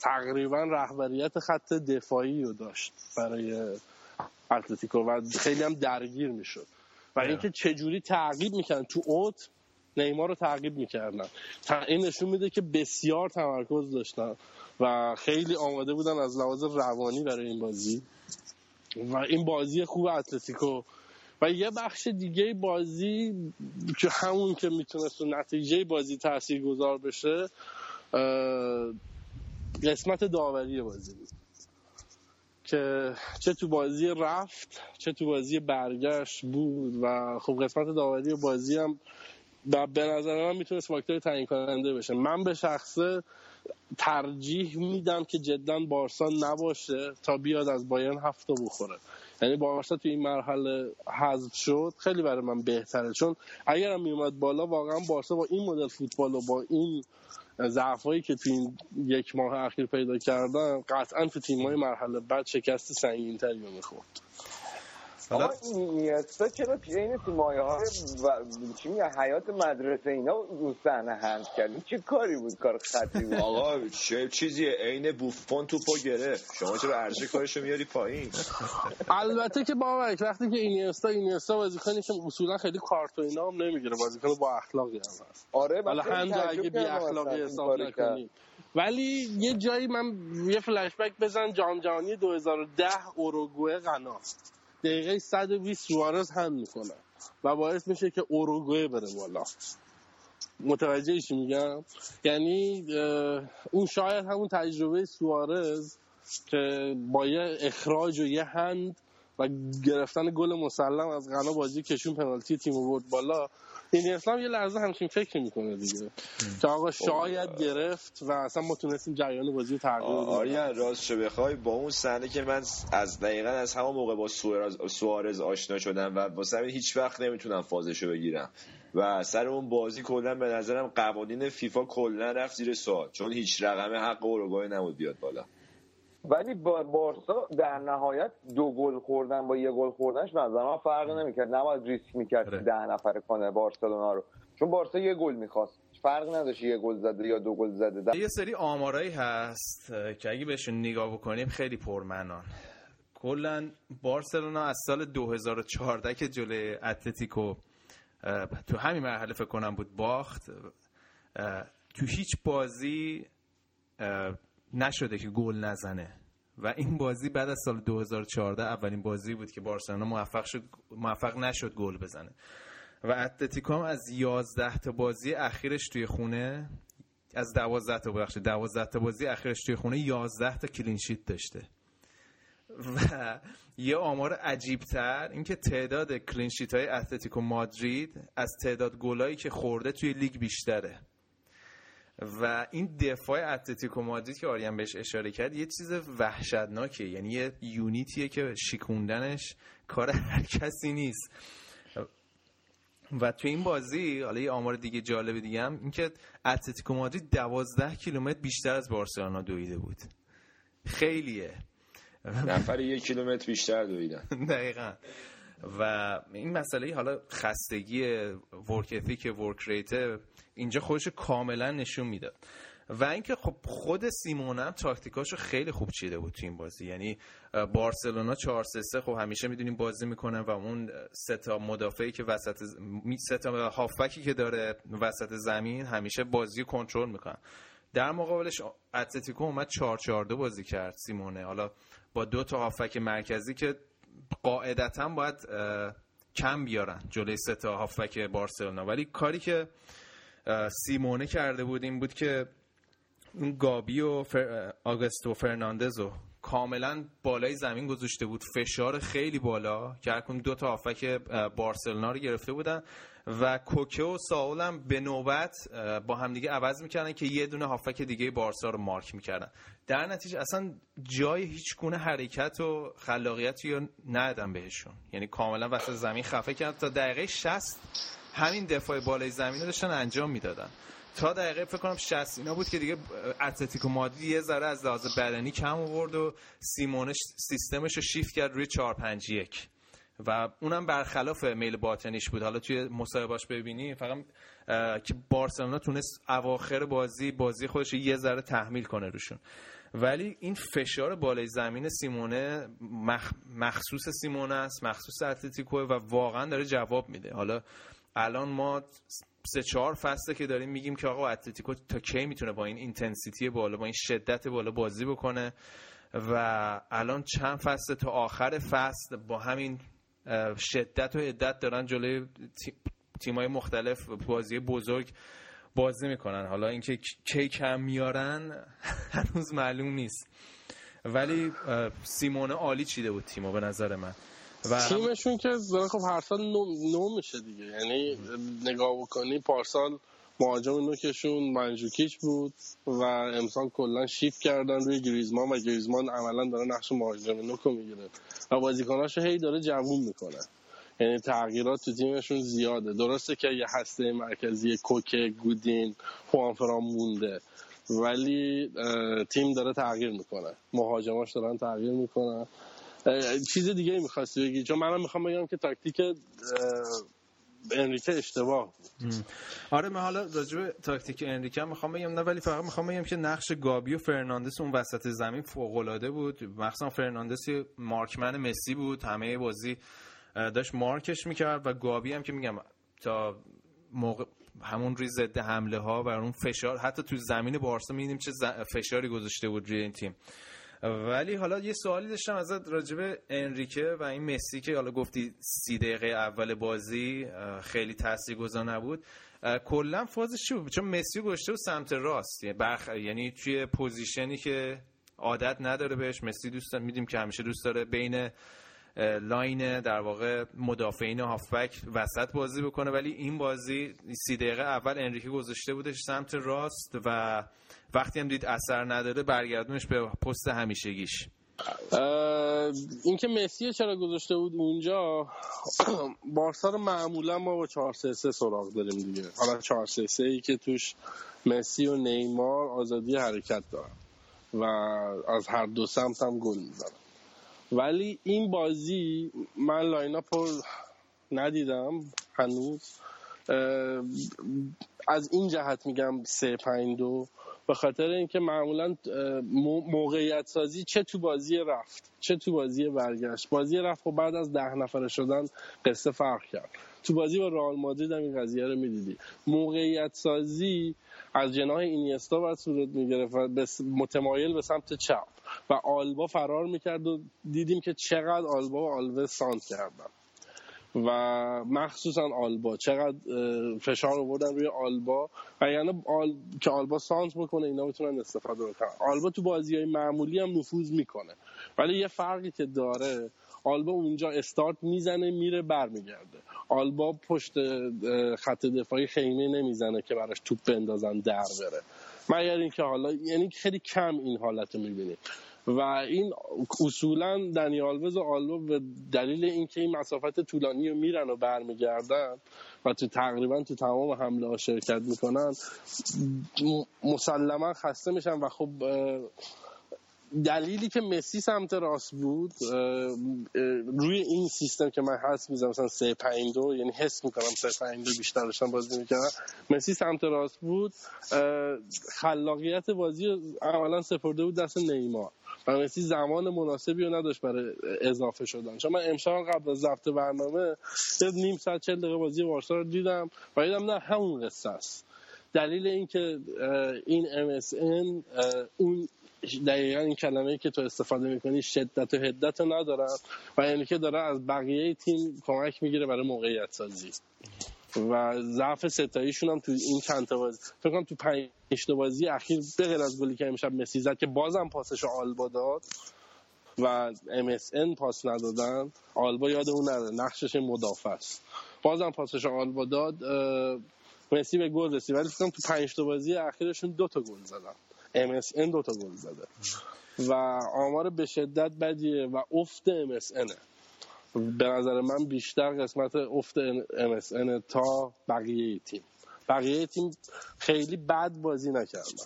تقریبا رهبریت خط دفاعی رو داشت برای اتلتیکو و خیلی هم درگیر می‌شد. و اینکه چجوری تعقیب می‌کنن تو اوت نیمار رو تعقیب می‌کردن. این نشون میده که بسیار تمرکز داشتن و خیلی آماده بودن از لحاظ روانی برای این بازی. و این بازی خوب اتلتیکو و یه بخش دیگه بازی که همون که می‌تونست نتیجه بازی تأثیر گذار بشه قسمت داوری بازی بود. که چه تو بازی رفت چه تو بازی برگشت بود و خب قسمت داوری بازی هم به نظر من می‌تونست فاکتور تعیین کننده بشه. من به شخصه ترجیح میدم که جدا بارسا نباشه تا بیاد از بایرن هفته بخوره. یعنی بارسا تو این مرحله حذف شد خیلی برای من بهتره. چون اگرم میومد بالا واقعا بارسا با این مدل فوتبال و با این ضعفایی که تو این یک ماه اخیر پیدا کردن قطعا تو تیم‌های مرحله بعد شکست سنگین‌تری رو می‌خورد. اما اینیستا چرا این تو مایه های و چی میگه؟ حیات مدرسه اینا رو صحنه هند کرد چه کاری بود؟ کار خطی بود. آقا چه چیزیه عین بوفون توپو گرفت. شما چرا ارزش کارشو میاری پایین؟ البته که با وقتی که اینیستا اینیستا بازیکنی که اصولا خیلی کارت و اینا هم نمی‌گیره. بازیکن با اخلاقی هم هست. آره حالا هند اگه بی اخلاقی حساب نکنی. ولی یه جایی من یه فلش بک بزن. جام جهانی 2010 اوروگوئه غنا. دقیقه 120 سوارز هم می‌کنه و باعث میشه که اوروگوئه بره بالا. متوجه چی میگم؟ یعنی اون شاید همون تجربه سوارز که با یه اخراج و یه هند و گرفتن گل مسلم از غنا بازی کشون پنالتی تیم برد بالا. این اسلام یه لحظه همچین فکر می‌کنه دیگه. که آقا شاید گرفت و اصلا ما تونستیم جریان بازی رو تغییر بدیم. آریان راست بخوای. با اون صحنه که من از دقیقا از همون موقع با سوارز آشنا شدم و واسه هیچ وقت نمی‌تونم فازشو بگیرم. و سر اون بازی کلا به نظرم قوانین فیفا کلا رفت زیر سوال. چون هیچ رقم حق اوروگوئه نبود بیاد بالا. ولی با بارسا در نهایت دو گل خوردن با یه گل خوردنش نظر فرق نمی‌کرد. نباید ریسک می‌کرد که ده نفر کنه بارسلونا رو. چون بارسا یه گل می‌خواست. فرق نداشت یه گل زده یا دو گل زده. یه سری آمارایی هست که اگه بهشون نگاه بکنیم خیلی پرمنان. کلا بارسلونا از سال 2014 که جلوی اتلتیکو تو همین مرحله فکر کنم بود باخت تو هیچ بازی نشده که گل نزنه. و این بازی بعد از سال 2014 اولین بازی بود که بارسلونا موفق شد موفق نشد گل بزنه. و اتلتیکو هم از 11 تا بازی اخیرش توی خونه از 12 تا بخش 12 تا بازی اخیرش توی خونه 11 تا clean sheet داشته. و یه آمار عجیب تر اینکه تعداد clean sheet های اتلتیکو مادرید از تعداد گلایی که خورده توی لیگ بیشتره. و این دفاع اتلتیکو مادرید که آریان بهش اشاره کرد یه چیز وحشتناکه یعنی یه یونیتیه که شیکوندنش کار هر کسی نیست. و تو این بازی حالا یه آمار دیگه جالب دیگه هم اینکه اتلتیکو مادرید دوازده کیلومتر بیشتر از بارسلونا دویده بود. خیلیه. نفر یک کیلومتر بیشتر دویدن. دقیقا. و این مسئله حالا خستگی ورک که ورک ریته اینجا خودش کاملا نشون می‌داد. و اینکه خب خود سیمون هم تاکتیکاشو خیلی خوب چیده بود تو این بازی. یعنی بارسلونا 4 3 خب همیشه می‌دونیم بازی می‌کنن و اون سه تا مدافعی که وسط سه تا هافکی که داره وسط زمین همیشه بازی کنترل می‌کنن. در مقابلش اتلتیکو اومد 4 4 2 بازی کرد سیمونه. حالا با دو تا هافک مرکزی که قاعدتا باید کم بیارن جلوی سه تا هافک بارسلونا. ولی کاری که سیمونه کرده بود این بود که اون گابی و فر... آگستو فرناندزو کاملا بالای زمین گذاشته بود. فشار خیلی بالا که هرکن دو تا آفک بارسلونا رو گرفته بودن و کوکه و ساول هم به نوبت با همدیگه عوض می‌کردن که یه دونه هافک دیگه بارسا رو مارک می‌کردن. در نتیجه اصلا جای هیچ گونه حرکت و خلاقیتی رو ندادن بهشون. یعنی کاملا وسط زمین خفه کردن تا دقیقه 60 همین دفاع بالای زمین رو داشتن انجام می‌دادن. تا دقیقه فکر کنم 60 اینا بود که دیگه اتلتیکو مادرید یه ذره از لحاظ بدنی کم آورد و سیمونش سیستمش رو شیفت کرد روی 4 5 1 و اونم برخلاف میل باطنیش بود. حالا توی مصاحبهاش ببینی فقط که بارسلونا تونست اواخر بازی بازی خودش یه ذره تحمیل کنه روشون. ولی این فشار بالای زمین سیمونه مخصوص سیمونه است مخصوص اتلتیکو و واقعا داره جواب میده. حالا الان ما سه چهار فصله که داریم میگیم که آقا اتلتیکو تا کی می‌تونه با این intensity بالا با این شدت بالا بازی بکنه؟ و الان چند فصل تا آخر فصل با همین شدت و عدت دارن جلوی تیمای مختلف بازی بزرگ بازی می‌کنن. حالا اینکه کی کم میارن هنوز معلوم نیست. ولی سیمونه عالی چیده بود تیمو به نظر من. و تیمشون که خب هر سال نو, میشه دیگه. یعنی نگاه بکنی پارسال مهاجم نوکشون منجوکیچ بود و امسال کلا شیفت کردن روی گریزمان و گریزمان عملا داره نقش مهاجم نوک می‌گیره و بازیکناشو هی داره جوون می‌کنه. یعنی تغییرات تو تیمشون زیاده. درسته که یه هسته مرکزی کوکه گودین خوانفرام مونده ولی تیم داره تغییر می‌کنه. مهاجماش دارن تغییر می‌کنن. چیز دیگه می‌خواستی بگی؟ چون منم می‌خوام بگم که تاکتیک انریکه اشتباه آره من حالا راجع تاکتیک انریکه می‌خوام بگم نه ولی فقط می‌خوام بگم که نقش گابی و فرناندس اون وسط زمین فوق العاده بود. مخصوصا فرناندس mark man مسی بود. همه بازی داشت مارکش می‌کرد و گابی هم که میگم تا موقع همون روی ضد حمله ها و اون فشار حتی تو زمین بارسا میدیم چه فشاری گذاشته بود روی این تیم. ولی حالا یه سوالی داشتم ازت راجبه انریکه و این مسی که حالا گفتی سی دقیقه اول بازی خیلی تاثیرگذار نبود. کلا فازش چی بود؟ چون مسی گشته و سمت راست. یعنی, برخ... یعنی توی پوزیشنی که عادت نداره بهش. مسی دوست میدیم که همیشه دوست داره بین لاین در واقع مدافعین هافبک وسط بازی بکنه. ولی این بازی سی دقیقه اول انریکه گذاشته بودش سمت راست و وقتی هم دید اثر نداره برگردونش به پست همیشگیش. اینکه مسی چرا گذاشته بود اونجا بارسا رو معمولا ما با 4 3 3 سراغ داریم دیگه. حالا 4 3 3 ای که توش مسی و نیمار آزادی حرکت دارن و از هر دو سمت هم گل می‌زنن. ولی این بازی من لاین رو ندیدم هنوز. از این جهت میگم سه پنج دو. به خاطر اینکه معمولا موقعیت سازی چه تو بازی رفت چه تو بازی برگشت. بازی رفت و بعد از ده نفره شدن قصه فرق کرد. تو بازی با رئال مادرید هم این قضیه رو می‌دیدی. موقعیت سازی از جناح اینیستا باید صورت می‌گرفت و متمایل به سمت چپ. و آلبا فرار می‌کرد و دیدیم که چقدر آلبا و آلوه سانت کردن. و مخصوصا آلبا. چقدر فشار آوردن روی آلبا. و یعنی آل... که آلبا سانت بکنه اینا می‌تونن استفاده بکنن. آلبا تو بازی های معمولی هم نفوذ می‌کنه. ولی یه فرقی که داره آلبا اونجا استارت می‌زنه میره برمیگرده. آلبا پشت خط دفاعی خیمه نمی‌زنه که براش توپ بندازن در بره. مگر اینکه حالا یعنی خیلی کم این حالت رو می‌بینیم. و این اصولا دنی آلوز و آلبا به دلیل اینکه این مسافت طولانی رو میرن و برمیگردن و تو تقریبا تو تمام حمله ها شرکت می‌کنن مسلما خسته میشن و خب دلیلی که مسی سمت راست بود روی این سیستم که من حس می‌زنم مثلا 3 5 2 یعنی حس می‌کنم 3 5 2 بیشتر داشتم بازی می‌کردم. مسی سمت راست بود. خلاقیت بازی عملا سپرده بود دست نیمار. و مسی زمان مناسبی رو نداشت برای اضافه شدن. چون من امشب قبل از ضبط برنامه نیم ساعت 40 دقیقه بازی بارسا رو دیدم و دیدم نه همون قصه است. دلیل اینکه این MSN اون دقیقا این کلمه که تو استفاده می‌کنی شدت و هدت ندارن و یعنی که داره از بقیه تیم کمک می‌گیره برای موقعیت سازی. و ضعف ستاییشون هم تو این چند تا بازی فکر کنم تو پنج تا بازی اخیر به غیر از گلی که امشب مسی زد که بازم پاسش آلبا داد و MSN پاس ندادن آلبا یاد اون نداره. نقشش مدافع است. بازم پاسش آلبا داد مسی به گل رسید. ولی فکر کنم تو پنج تا بازی اخیرشون دو تا گل زدن. MSN دو تا گل زده. و آمار به شدت بدیه و افت MSN به نظر من بیشتر قسمت افت MSN تا بقیه تیم. بقیه تیم خیلی بد بازی نکردن.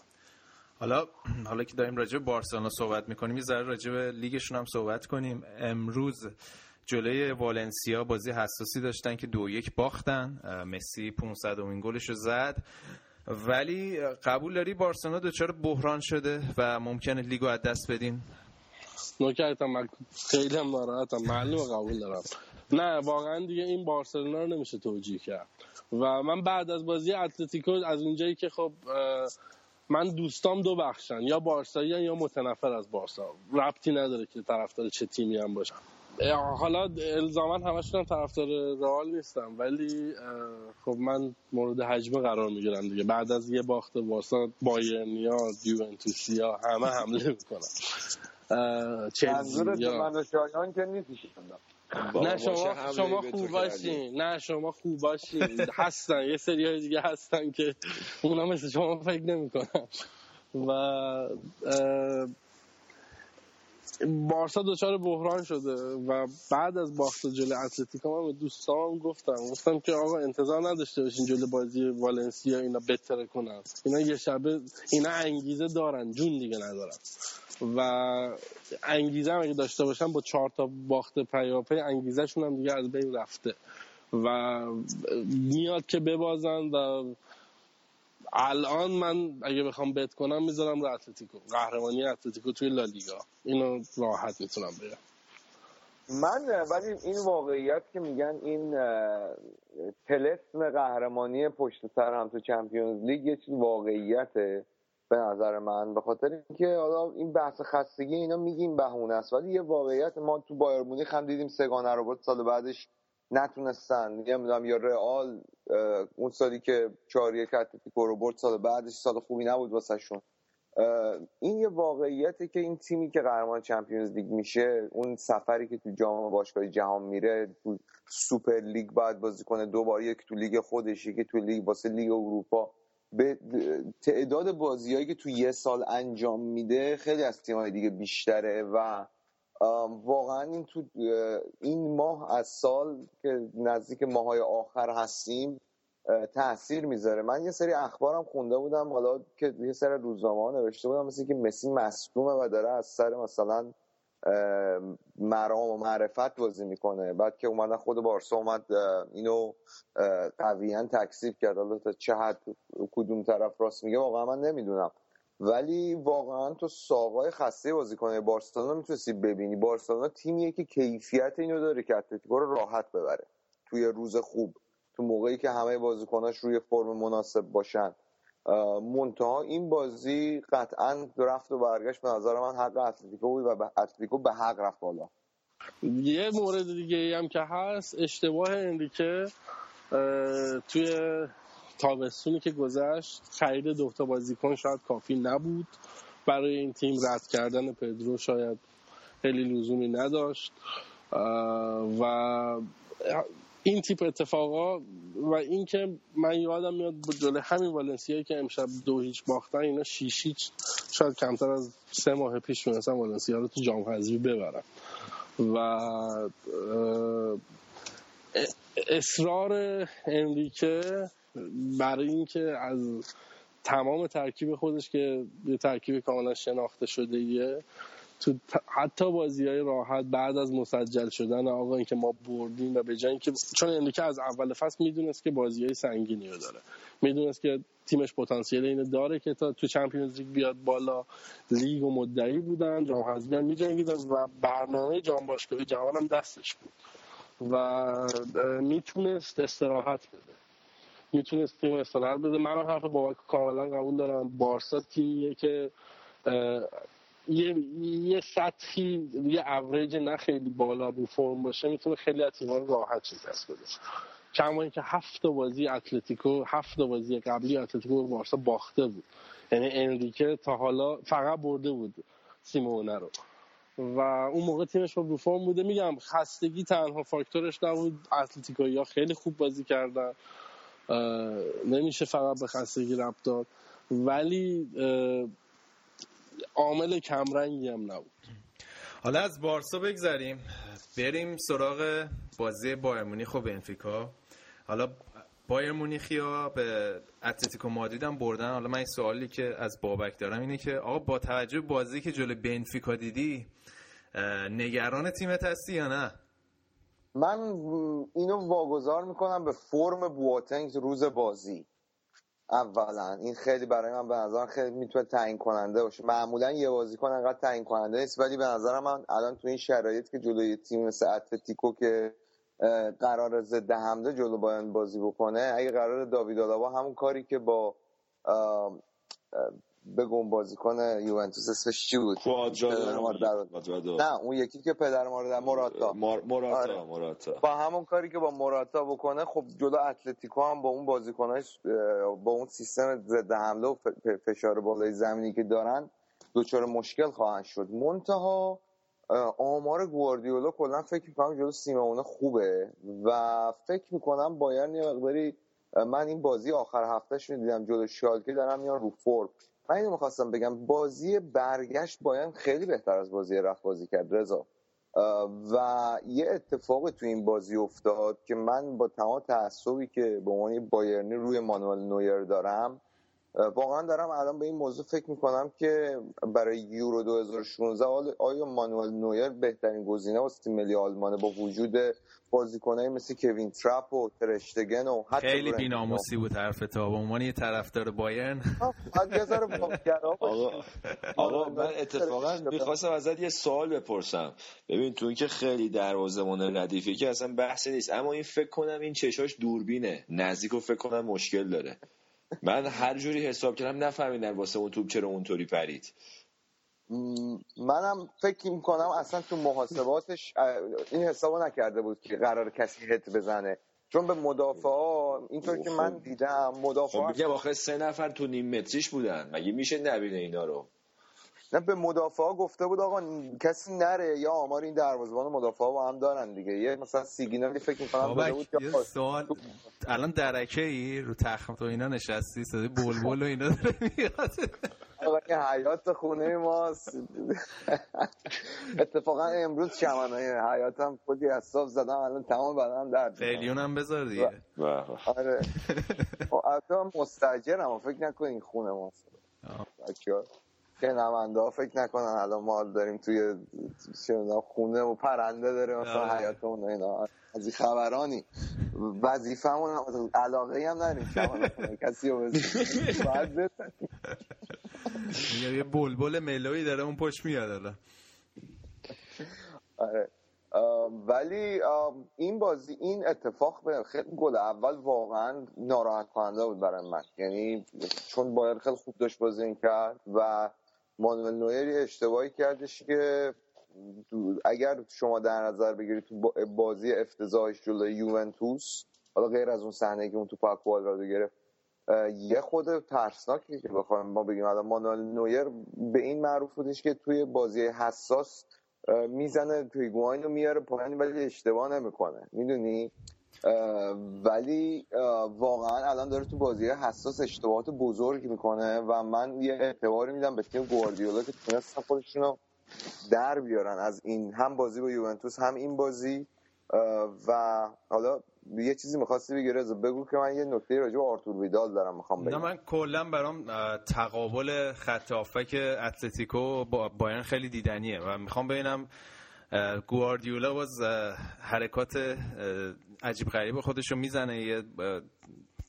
حالا حالا که داریم راجع به بارسلونا صحبت می‌کنیم یه ذره راجع به لیگشون هم صحبت کنیم. امروز جلوی والنسیا بازی حساسی داشتن که دو یک باختن. مسی 500 امین گلش رو زد. ولی قبول داری بارسلونا دچار بحران شده و ممکنه لیگو از دست بدین؟ نکرتم من خیلی هم ناراحتم. معلومه قبول دارم. نه واقعا دیگه این بارسلونا رو نمیشه توجیه کرد. و من بعد از بازی اتلتیکو از اونجایی که خب من دوستام دو بخشن. یا بارسایی یا متنفر از بارسا. ربطی نداره که طرفدار چه تیمی هم باشم حالا الزاما همشون هم طرفدار رئال نیستم ولی خب من مورد حجمه قرار می‌گیرم دیگه. بعد از یه باخت واسا بایرنیا دیوونتوسیا همه حمله می‌کنم. چلسی من شایان که نه شما شما خوب باشین نه شما خوب باشین هستن یه سری های دیگه هستن که اونا مثل شما فکر نمی‌کنن. و بارسا دچار بحران شده و بعد از باخت جلوی اتلتیکو من به دوستام گفتم گفتم که آقا انتظار نداشته باشین جلوی بازی والنسیا اینا بهتره کنن. اینا یه شبه اینا انگیزه دارن جون دیگه ندارن. و انگیزه هم اگه داشته باشن با چهار تا باخت پیاپی انگیزهشون هم دیگه از بین رفته. و میاد که ببازن و الان من اگه بخوام بت کنم می‌ذارم رو اتلتیکو. قهرمانی اتلتیکو توی لالیگا. اینو راحت می‌تونم بگم. من ولی این واقعیت که میگن این تلسم قهرمانی پشت سر هم تو چمپیونز لیگ یه چیز واقعیته به نظر من به خاطر اینکه حالا این بحث خستگی اینا میگیم بهونه است. ولی یه واقعیت ما تو بایر مونیخ هم دیدیم سگانه رو بود سال بعدش نتونستن. نمی‌دونم یا رئال اون سالی که چهار یک اتلتیکو رو برد سال بعدش سال خوبی نبود واسهشون. این یه واقعیته که این تیمی که قهرمان چمپیونز لیگ میشه اون سفری که تو جام باشگاه جهان میره تو سوپر لیگ باید بازی کنه دوباره یک تو لیگ خودش که تو لیگ واسه لیگ اروپا. به تعداد بازیهایی که تو یه سال انجام میده خیلی از تیم‌های دیگه بیشتره و واقعا این تو این ماه از سال که نزدیک ماهای آخر هستیم تاثیر می‌ذاره. من یه سری اخبارم خونده بودم حالا که یه سری روزنامه نوشته بودم مثل که مسی مصدومه و داره از سر مثلا مرام و معرفت بازی می‌کنه. بعد که اومدن خود بارسا اومد اینو قویا تکسیب کرد. حالا تا چه حد کدوم طرف راست میگه واقعا من نمی‌دونم. ولی واقعا تو ساقای خسته بازیکن بارسلونا می‌تونستی ببینی. بارسلونا تیمیه که کیفیت اینو داره که اتلتیکو رو راحت ببره. توی روز خوب. تو موقعی که همه بازیکناش روی فرم مناسب باشن. منتها این بازی قطعا رفت و برگشت به نظر من حق اتلتیکو بود و به اتلتیکو به حق رفت بالا. یه مورد دیگه هم که هست اشتباه انریکه توی تابستونی که گذشت خرید دوتا بازیکن شاید کافی نبود. برای این تیم رد کردن پدرو شاید خیلی لزومی نداشت. و این تیپ اتفاقا و اینکه من یادم میاد جلوی همین والنسیا که امشب دو هیچ باختن اینا شیش هیچ شاید کمتر از سه ماه پیش تونستن والنسیا رو تو جام حذفی ببرن. و اصرار انریکه برای اینکه از تمام ترکیب خودش که یه ترکیب کاملا شناخته شده ایه تو حتی بازی های راحت بعد از مسجل شدن آقا اینکه ما بردیم و به جای اینکه چون انریکه از اول فصل می‌دونست که بازی های سنگینی رو داره. می‌دونست که تیمش پتانسیل اینو داره که تا تو چمپیونز لیگ بیاد بالا. لیگ و مدعی بودن جام حذفی هم میجنگیدن و برنامه جام باشگاهی جهان هم دستش بود. و می‌تونست استراحت بده. می‌تونست تیم استراحت بده. من حرف بابک کاملا قبول دارم. بارسا تیمیه که یه یه سطحی یه اوریج نه خیلی بالا رو فرم باشه می‌تونه خیلی از تیم‌ها راحت شکست بده. کما اینکه هفت بازی اتلتیکو هفت بازی قبلی اتلتیکو بارسا باخته بود. یعنی انریکه تا حالا فقط برده بود سیمونه رو. و اون موقع تیمش با فرم بوده. میگم خستگی تنها فاکتورش نبود. اتلتیکو یا خیلی خوب بازی کردن. نمیشه فقط به خستگی ربط داد. ولی عامل کمرنگی هم نبود. حالا از بارسا بگذریم. بریم سراغ بازی بایر مونیخ و بنفیکا. حالا بایر مونیخیا به اتلتیکو مادرید هم بردن. حالا من این سوالی که از بابک دارم اینه که آقا با توجه بازی که جلوی بنفیکا دیدی نگران تیمت هستی یا نه؟ من اینو واگذار می‌کنم به فرم بواتنگ روز بازی. اولا. این خیلی برای من به نظر خیلی می‌تونه تعیین کننده باشه. معمولا یه بازیکن انقدر تعیین کننده نیست ولی به نظر من الان تو این شرایط که جلوی تیم مثل اتلتیکو که قرار ضد حمله جلو باید بازی بکنه اگه قرار داوید آلابا همون کاری که با بگم بازیکن یوونتوس اسمش چی بود؟ نه اون یکی که پدر ما رو در موراتا موراتا آره. با همون کاری که با موراتا بکنه خب جلو اتلتیکو هم با اون بازیکناش با اون سیستم ضد حمله و فشار بالای زمینی که دارن دچار مشکل خواهند شد. منتها آمار گواردیولا کلا فکر می‌کنم جلو سیمونه خوبه و فکر می‌کنم بایرن یه مقداری من این بازی آخر هفتهش می‌دیدم جلو شالکه دارم میان رو فرم من اینو می‌خواستم بگم بازی برگشت باید خیلی بهتر از بازی رفت بازی کرد رضا. و یه اتفاق تو این بازی افتاد که من با تمام تعصبی که به عنوان بایرنی روی مانوئل نویر دارم واقعا دارم الان به این موضوع فکر می‌کنم که برای یورو 2016 آیا مانوئل نویر بهترین گزینه واسه تیم ملی آلمانه با وجود بازیکنایی مثل کوین ترپ و ترشتگن و حتی خیلی بیناموسی بود حرف تا به عنوان یه طرفدار بایرن. آقا آقا من اتفاقا می‌خواستم ازت یه سوال بپرسم. ببین تو که خیلی دروازه‌بان ردیفی که اصلا بحثی نیست اما این فکر کنم این چشاش دوربینه. نزدیک فکر کنم مشکل داره. من هر جوری حساب کردم نفهمیدم واسه اون توپ چرا اونطوری پرید. منم فکر می‌کنم اصلا تو محاسباتش این حسابو نکرده بود که قرار کسی هت بزنه. چون به مدافع ها اینطور که من خب. دیدم مدافع خب میگم آخه سه نفر تو نیم متریش بودن. مگه میشه نبینه اینا رو؟ نه به مدافع ها گفته بود آقا کسی نره یا آمار این دروازه‌بان مدافع ها با هم دارن دیگه. یه مثلا سیگنالی فکر می‌کنم داده بود یه سوال الان درکه ای؟ رو تخت و اینا نشستی صدای بلبل و اینا داره میاد. آقا این حیات خونه ماست اتفاقا امروز چمنای حیاتم خودی حساب زدم الان تمام بدنم درد قلیون هم بذار دیگه. آره. البته مستاجرم فکر نکنین خونه ماست بچه‌ها. شنونده ها فکر نکنن الان ما داریم توی خونه و پرنده داره مثلا آره. حیاتمون اینا. از این خبرانی وظیفمون علاقه هم نداریم. کسی رو باید یه بلبل ملوی داره اون پشت میاد الان. آره. ولی این بازی این اتفاق به خیلی گل اول واقعا ناراحت کننده بود برای من. یعنی چون بایر خیلی خوب داشت بازی کرد و مانوئل نویری اشتباهی کردش که اگر شما در نظر بگیرید تو بازی افتضاحش جلوی یوونتوس حالا غیر از اون صحنه که اون تو پاک رو گرفت یه خود ترسناکی که بخوایم ما بگیم. الان مانوئل نویر به این معروف بودش که توی بازی حساس می‌زنه توی گواین رو میاره پایین ولی اشتباه نمی‌کنه. می‌دونی؟ ولی واقعا الان داره تو بازی حساس اشتباهات بزرگ می‌کنه و من یه اعتباری میدم به تیم گواردیولا که تونستن خودشون رو در بیارن از این هم بازی با یوونتوس هم این بازی. و حالا یه چیزی می‌خواستی بگی رضا بگو که من یه نکته راجع به آرتور ویدال دارم می‌خوام بگم. من کلا برام تقابل خط که اتلتیکو با بایرن خیلی دیدنیه و می‌خوام ببینم گواردیولا باز حرکات عجیب غریب خودشو می‌زنه. یه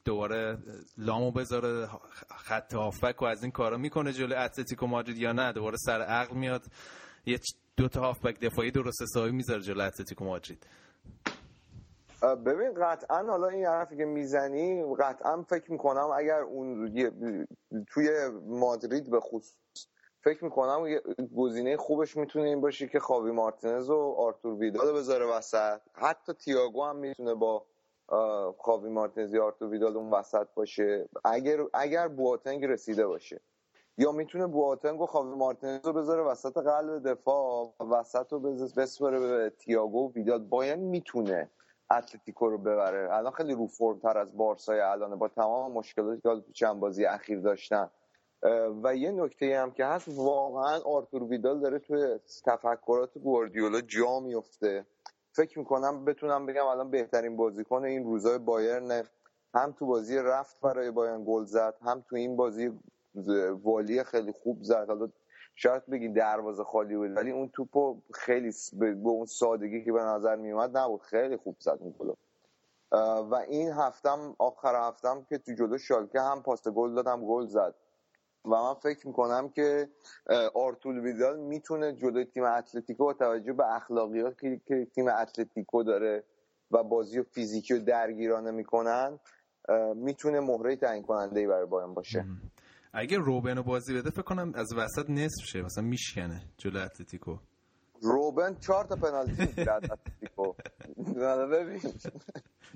دوباره لامو بذاره خط هافبک و از این کارا می‌کنه جلو اتلتیکو مادرید یا نه دوباره سر عقل میاد. یه دو تا هافبک دفاعی درست حسابی می‌ذاره جلو اتلتیکو مادرید. ببین قطعا حالا این حرفی که می‌زنی قطعا فکر می‌کنم اگر اون توی مادرید به خصوص فکر می‌کنم گزینه خوبش می‌تونه این باشه که خاوی مارتینز و آرتور ویدال بذاره وسط. حتی تییاگو هم می‌تونه با خاوی مارتینز یا آرتور ویدال اون وسط باشه. اگر اگر بواتنگ رسیده باشه. یا می‌تونه بواتنگ و خاوی مارتینز رو بذاره وسط قلب دفاع وسط رو بسپره به تییاگو و ویدال. باید می‌تونه اتلتیکو رو ببره. الان خیلی رو فرم تر از بارسای الان با تمام مشکلاتی که چند بازی اخیر داشتن. و یه نکته هم که هست واقعا آرتور ویدال داره توی تفکرات گواردیولا جا میفته فکر می‌کنم بتونم بگم الان بهترین بازیکن این روزای بایرن هم تو بازی رفت برای بایرن گل زد هم تو این بازی والی خیلی خوب زد. حالا شاید بگی دروازه خالی بود ولی اون توپو خیلی به اون سادگی که به نظر میومد نبود. خیلی خوب زد اون و این هفتم آخر هفتم که تو جلو شالکه هم پاس گل دادم گل زد. و من فکر می‌کنم که آرتول ویدال می‌تونه جلوی تیم اتلتیکو با توجه به اخلاقیات که تیم اتلتیکو داره و بازی و فیزیکی رو درگیرانه می‌کنن می‌تونه مهره تعیین کننده ای برای بایرن باشه. اگه رو بازی بده فکر کنم از وسط نصف شه مثلا میشکنه جلو اتلتیکو. روبن چهار تا پنالتی می‌گیره اتلتیکو. ببین.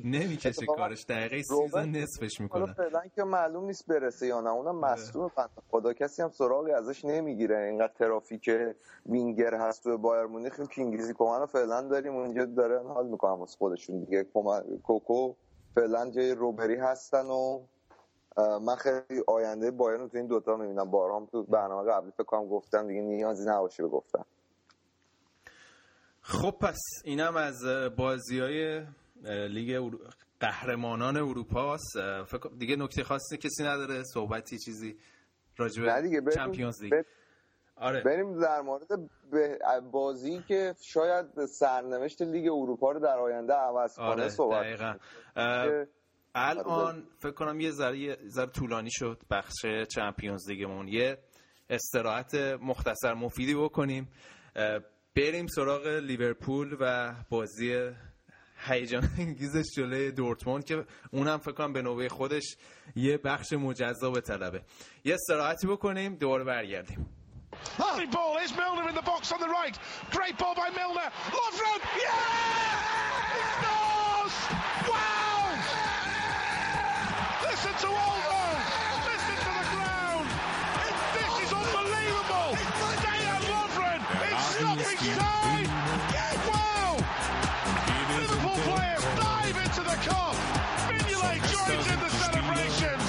نمی‌کشه کارش دقیقه سیزده نصفش می‌کنه. فعلا که معلوم نیست برسه یا نه. اونم آره. مصدوم خدا کسی هم سراغی ازش نمی‌گیره. اینقدر ترافیک وینگر هست تو بایر مونیخ که انگلیسی کمان فعلا داریم. اونجا دارن حال می‌کنم از خودشون دیگه. کوکو فعلا جای روبری هستن و من خیلی آینده بایرن تو این دوتا می‌بینم. بارام تو برنامه قبلی فکر کنم گفتم. دیگه نیازی نباشه بگفتم. خب پس. اینم از بازی های لیگ قهرمانان اروپا است دیگه نکته خاصی کسی نداره صحبتی چیزی راجبه دیگه چمپیونز لیگ. آره. بریم در مورد بازی که شاید سرنوشت لیگ اروپا رو در آینده عوض کنه آره صحبت دقیقا. الان فکر کنم یه ذره ذره طولانی شد بخش چمپیونز لیگمون. یه استراحت مختصر مفیدی بکنیم. بریم سراغ لیورپول و بازی هیجان انگیزش جلوی دورتموند که اونم فکر کنم به نوبه خودش یه بخش مجزا به طلبه. یه سرعتی بکنیم دور برگردیم. Listen to the ground. This is unbelievable. Wow! Liverpool player dive into the cup. Mignolet joins in the celebration.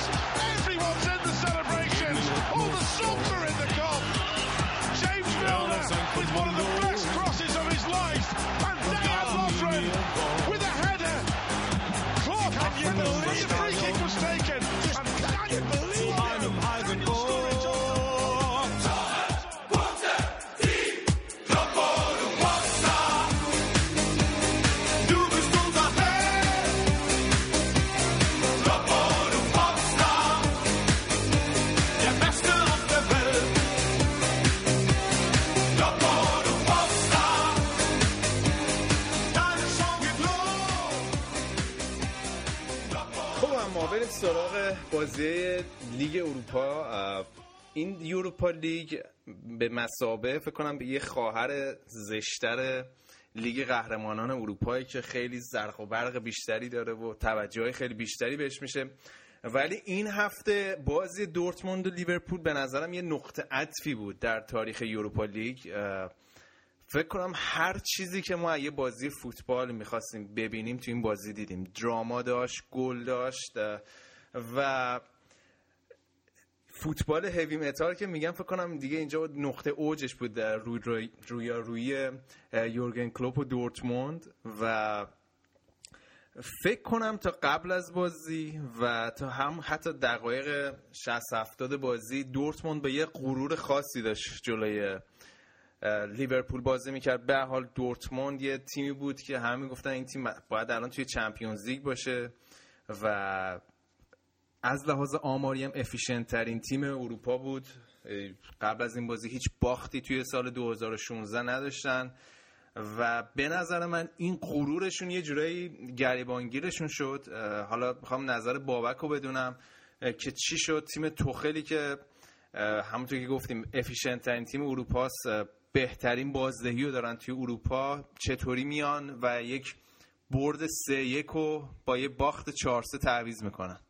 بازی لیگ اروپا این Europa League به مسابه فکر کنم به یه خواهر زشتر لیگ قهرمانان اروپایی که خیلی زرق و برق بیشتری داره و توجه خیلی بیشتری بهش میشه. ولی این هفته بازی دورتموند و لیورپول به نظرم یه نقطه عطفی بود در تاریخ Europa League. فکر کنم هر چیزی که ما یه بازی فوتبال می‌خواستیم ببینیم تو این بازی دیدیم. drama داشت گل داشت و فوتبال heavy metal که میگم فکر کنم دیگه اینجا نقطه اوجش بود در روی روی, روی, یورگن کلوپ و دورتموند و فکر کنم تا قبل از بازی و تا هم حتی دقایق 60 70 بازی دورتموند به یه غرور خاصی داشت جلوی لیورپول بازی می‌کرد. به حال دورتموند یه تیمی بود که همه گفتن این تیم باید الان توی Champions League باشه و از لحاظ آماری هم efficient ترین تیم اروپا بود. قبل از این بازی هیچ باختی توی سال 2016 نداشتن و به نظر من این غرورشون یه جورایی گریبانگیرشون شد. حالا می‌خوام نظر بابک رو بدونم که چی شد؟ تیم توخلی که همونطور که گفتیم efficient ترین تیم اروپاست بهترین بازدهی رو دارن توی اروپا. چطوری میان و یک برد سه یک رو با یه باخت چهار سه تعویز می‌کنن؟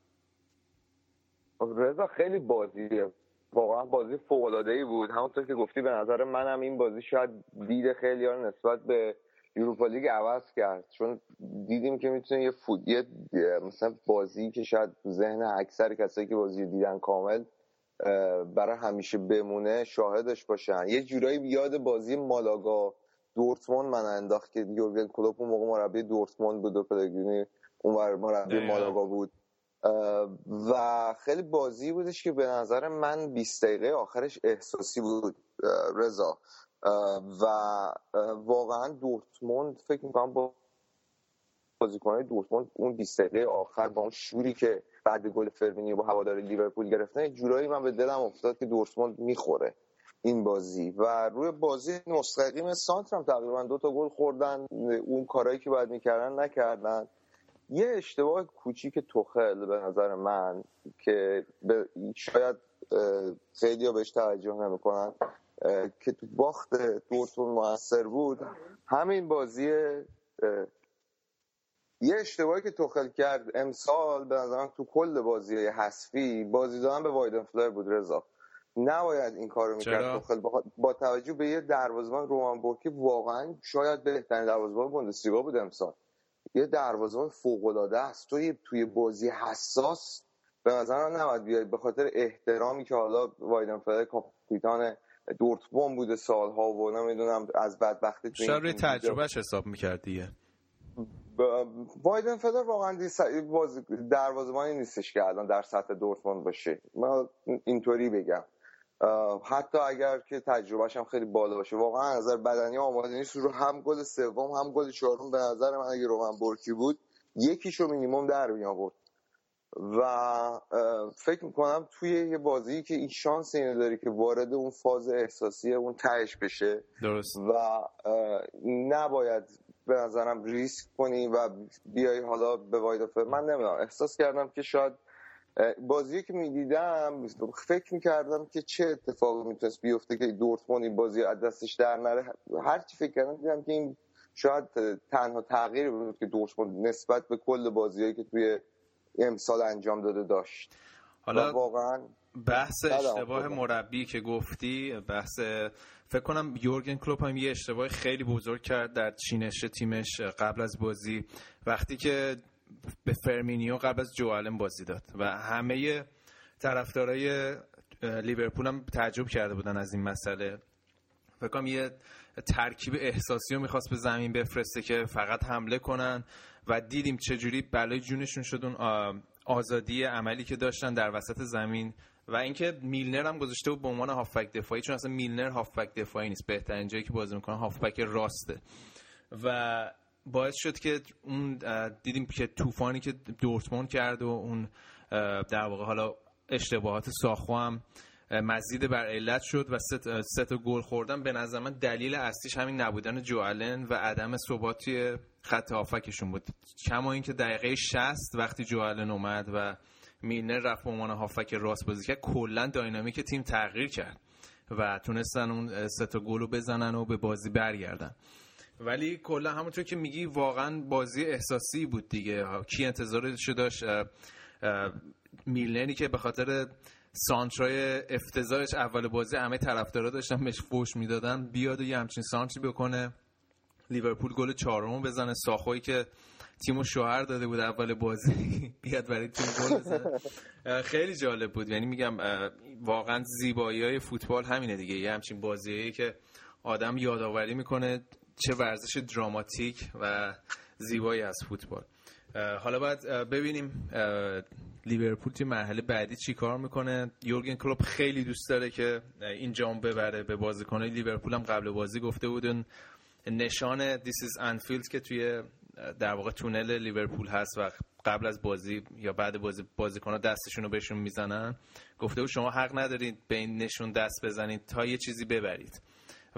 رضا خیلی بازیه واقعا بازی فوق العاده ای بود. همونطور که گفتی به نظر منم این بازی شاید دید خیلی ها نسبت به یوروپا لیگ عوض کرد. چون دیدیم که می‌تونه یه فوت مثلا بازی که شاید ذهن اکثر کسایی که بازی دیدن کامل برای همیشه بمونه شاهدش باشن. یه جورایی یاد بازی مالاگا دورتموند من انداخت که یورگن کلوپ اون موقع مربی دورتموند بود و پلگرینی اون مربی مالاگا بود. و خیلی بازی بودش که به نظر من 20 دقیقه آخرش احساسی بود رضا. و واقعا دورتموند فکر می‌کنم با بازیکنهای دورتموند اون 20 دقیقه آخر با اون شوری که بعد گل فرمینی با هوادار لیورپول گرفتن جورایی من به دلم افتاد که دورتموند می‌خوره این بازی. و روی بازی مستقیم سانتر هم تقریبا دو تا گل خوردن اون کارهایی که باید می‌کردن نکردن. یه اشتباه کوچیک توخل به نظر من که شاید خیلی ها بهش توجه نمی‌کنن که تو باخت دورتون موثر بود. همین بازی یه اشتباهی که توخل کرد امسال به نظرم تو کل بازی حذفی بازی دادن به وایدن فلر بود رضا. نباید این کارو می‌کرد توخل با توجه به یه دروازه‌بان رومان بورکی واقعا شاید بهترین دروازه‌بان بوندسلیگا بود امسال. یه دروازه‌بان فوق‌العاده است. تو توی بازی حساس به نظر نباید بیای. به خاطر احترامی که حالا وایدن فلر کاپیتان دورتموند بوده سالها و نمی‌دونم از بدبختی تو روی تجربهش حساب می‌کرد دیگه. وایدن فلر واقعا دروازه‌بانی نیستش که الان در سطح دورتموند باشه. من اینطوری بگم. حتی اگر که تجربهش هم خیلی بالا باشه. واقعا از نظر بدنی آماده نیست. رو هم گل سوم هم گل چهارم به نظر من اگه رومن برکی بود یکیشو مینیمم در می آورد و فکر می‌کنم توی یه بازی که این شانس اینو داری که وارد اون فاز احساسی اون تهش بشه درست. و نباید به نظرم ریسک کنی و بیای حالا به واید من نمی‌دونم. احساس کردم که شاید بازی که می‌دیدم فکر می‌کردم که چه اتفاقی می‌تونست بیفته که دورتموند این بازی از دستش در نره. هر چی فکر کردم دیدم که این شاید تنها تغییری بود که دورتموند نسبت به کل بازیهایی که توی امسال انجام داده داشت. حالا واقعا بحث اشتباه مربی که گفتی بحث فکر کنم یورگن کلوپ هم یه اشتباه خیلی بزرگ کرد در چینش تیمش قبل از بازی. وقتی که به فرمینیو قبل از جو آلن بازی داد و همه طرفدارای لیورپول هم تعجب کرده بودن از این مسئله. فکر کنم یه ترکیب احساسی رو می‌خواست به زمین بفرسته که فقط حمله کنن و دیدیم چجوری بلای جونشون شد اون آزادی عملی که داشتن در وسط زمین و اینکه میلنر هم گذاشته بود به عنوان هافبک دفاعی چون اصلا میلنر هافبک دفاعی نیست. بهترین جایی که بازی می‌کنه هافبک راسته. و باعث شد که اون دیدیم که طوفانی که دورتموند کرد و اون در واقع حالا اشتباهات ساخو هم مزید بر علت شد و سه تا گل خوردن. به نظر من دلیل اصلیش همین نبودن جوالن و عدم ثباتی خط هافکشون بود. کما اینکه دقیقه 60 وقتی جوالن اومد و میلنر رفت به عنوان هافک راست بازی کرد کلا داینامیک تیم تغییر کرد و تونستن اون سه تا گل رو بزنن و به بازی برگردن. ولی کلا همونطور که میگی واقعا بازی احساسی بود دیگه. کی انتظارش داشت؟ میلنری که به خاطر سانترای افتضاحش اول بازی همه طرفدارا داشتن بهش فوش می‌دادن. بیاد و یه همچین سانتری بکنه. لیورپول گل چهارم بزنه. ساخوی که تیمو شوهر داده بود اول بازی. بیاد برای تیم گل بزنه. خیلی جالب بود. یعنی میگم واقعا زیبایی های فوتبال همینه دیگه. یه همچین بازیایی که آدم یادآوری می‌کنه. چه ورزش دراماتیک و زیبایی از فوتبال. حالا باید ببینیم لیورپول توی مرحله بعدی چی کار می‌کنه. یورگن کلوب خیلی دوست داره که این جام ببره به بازیکنای لیورپول هم قبل بازی گفته بودن. نشان دیس از انفیلد که توی در واقع تونل لیورپول هست و قبل از بازی یا بعد بازی بازیکن‌ها دستشون رو بهشون می‌زنن. گفته بود شما حق ندارید به این نشون دست بزنید تا یه چیزی ببرید.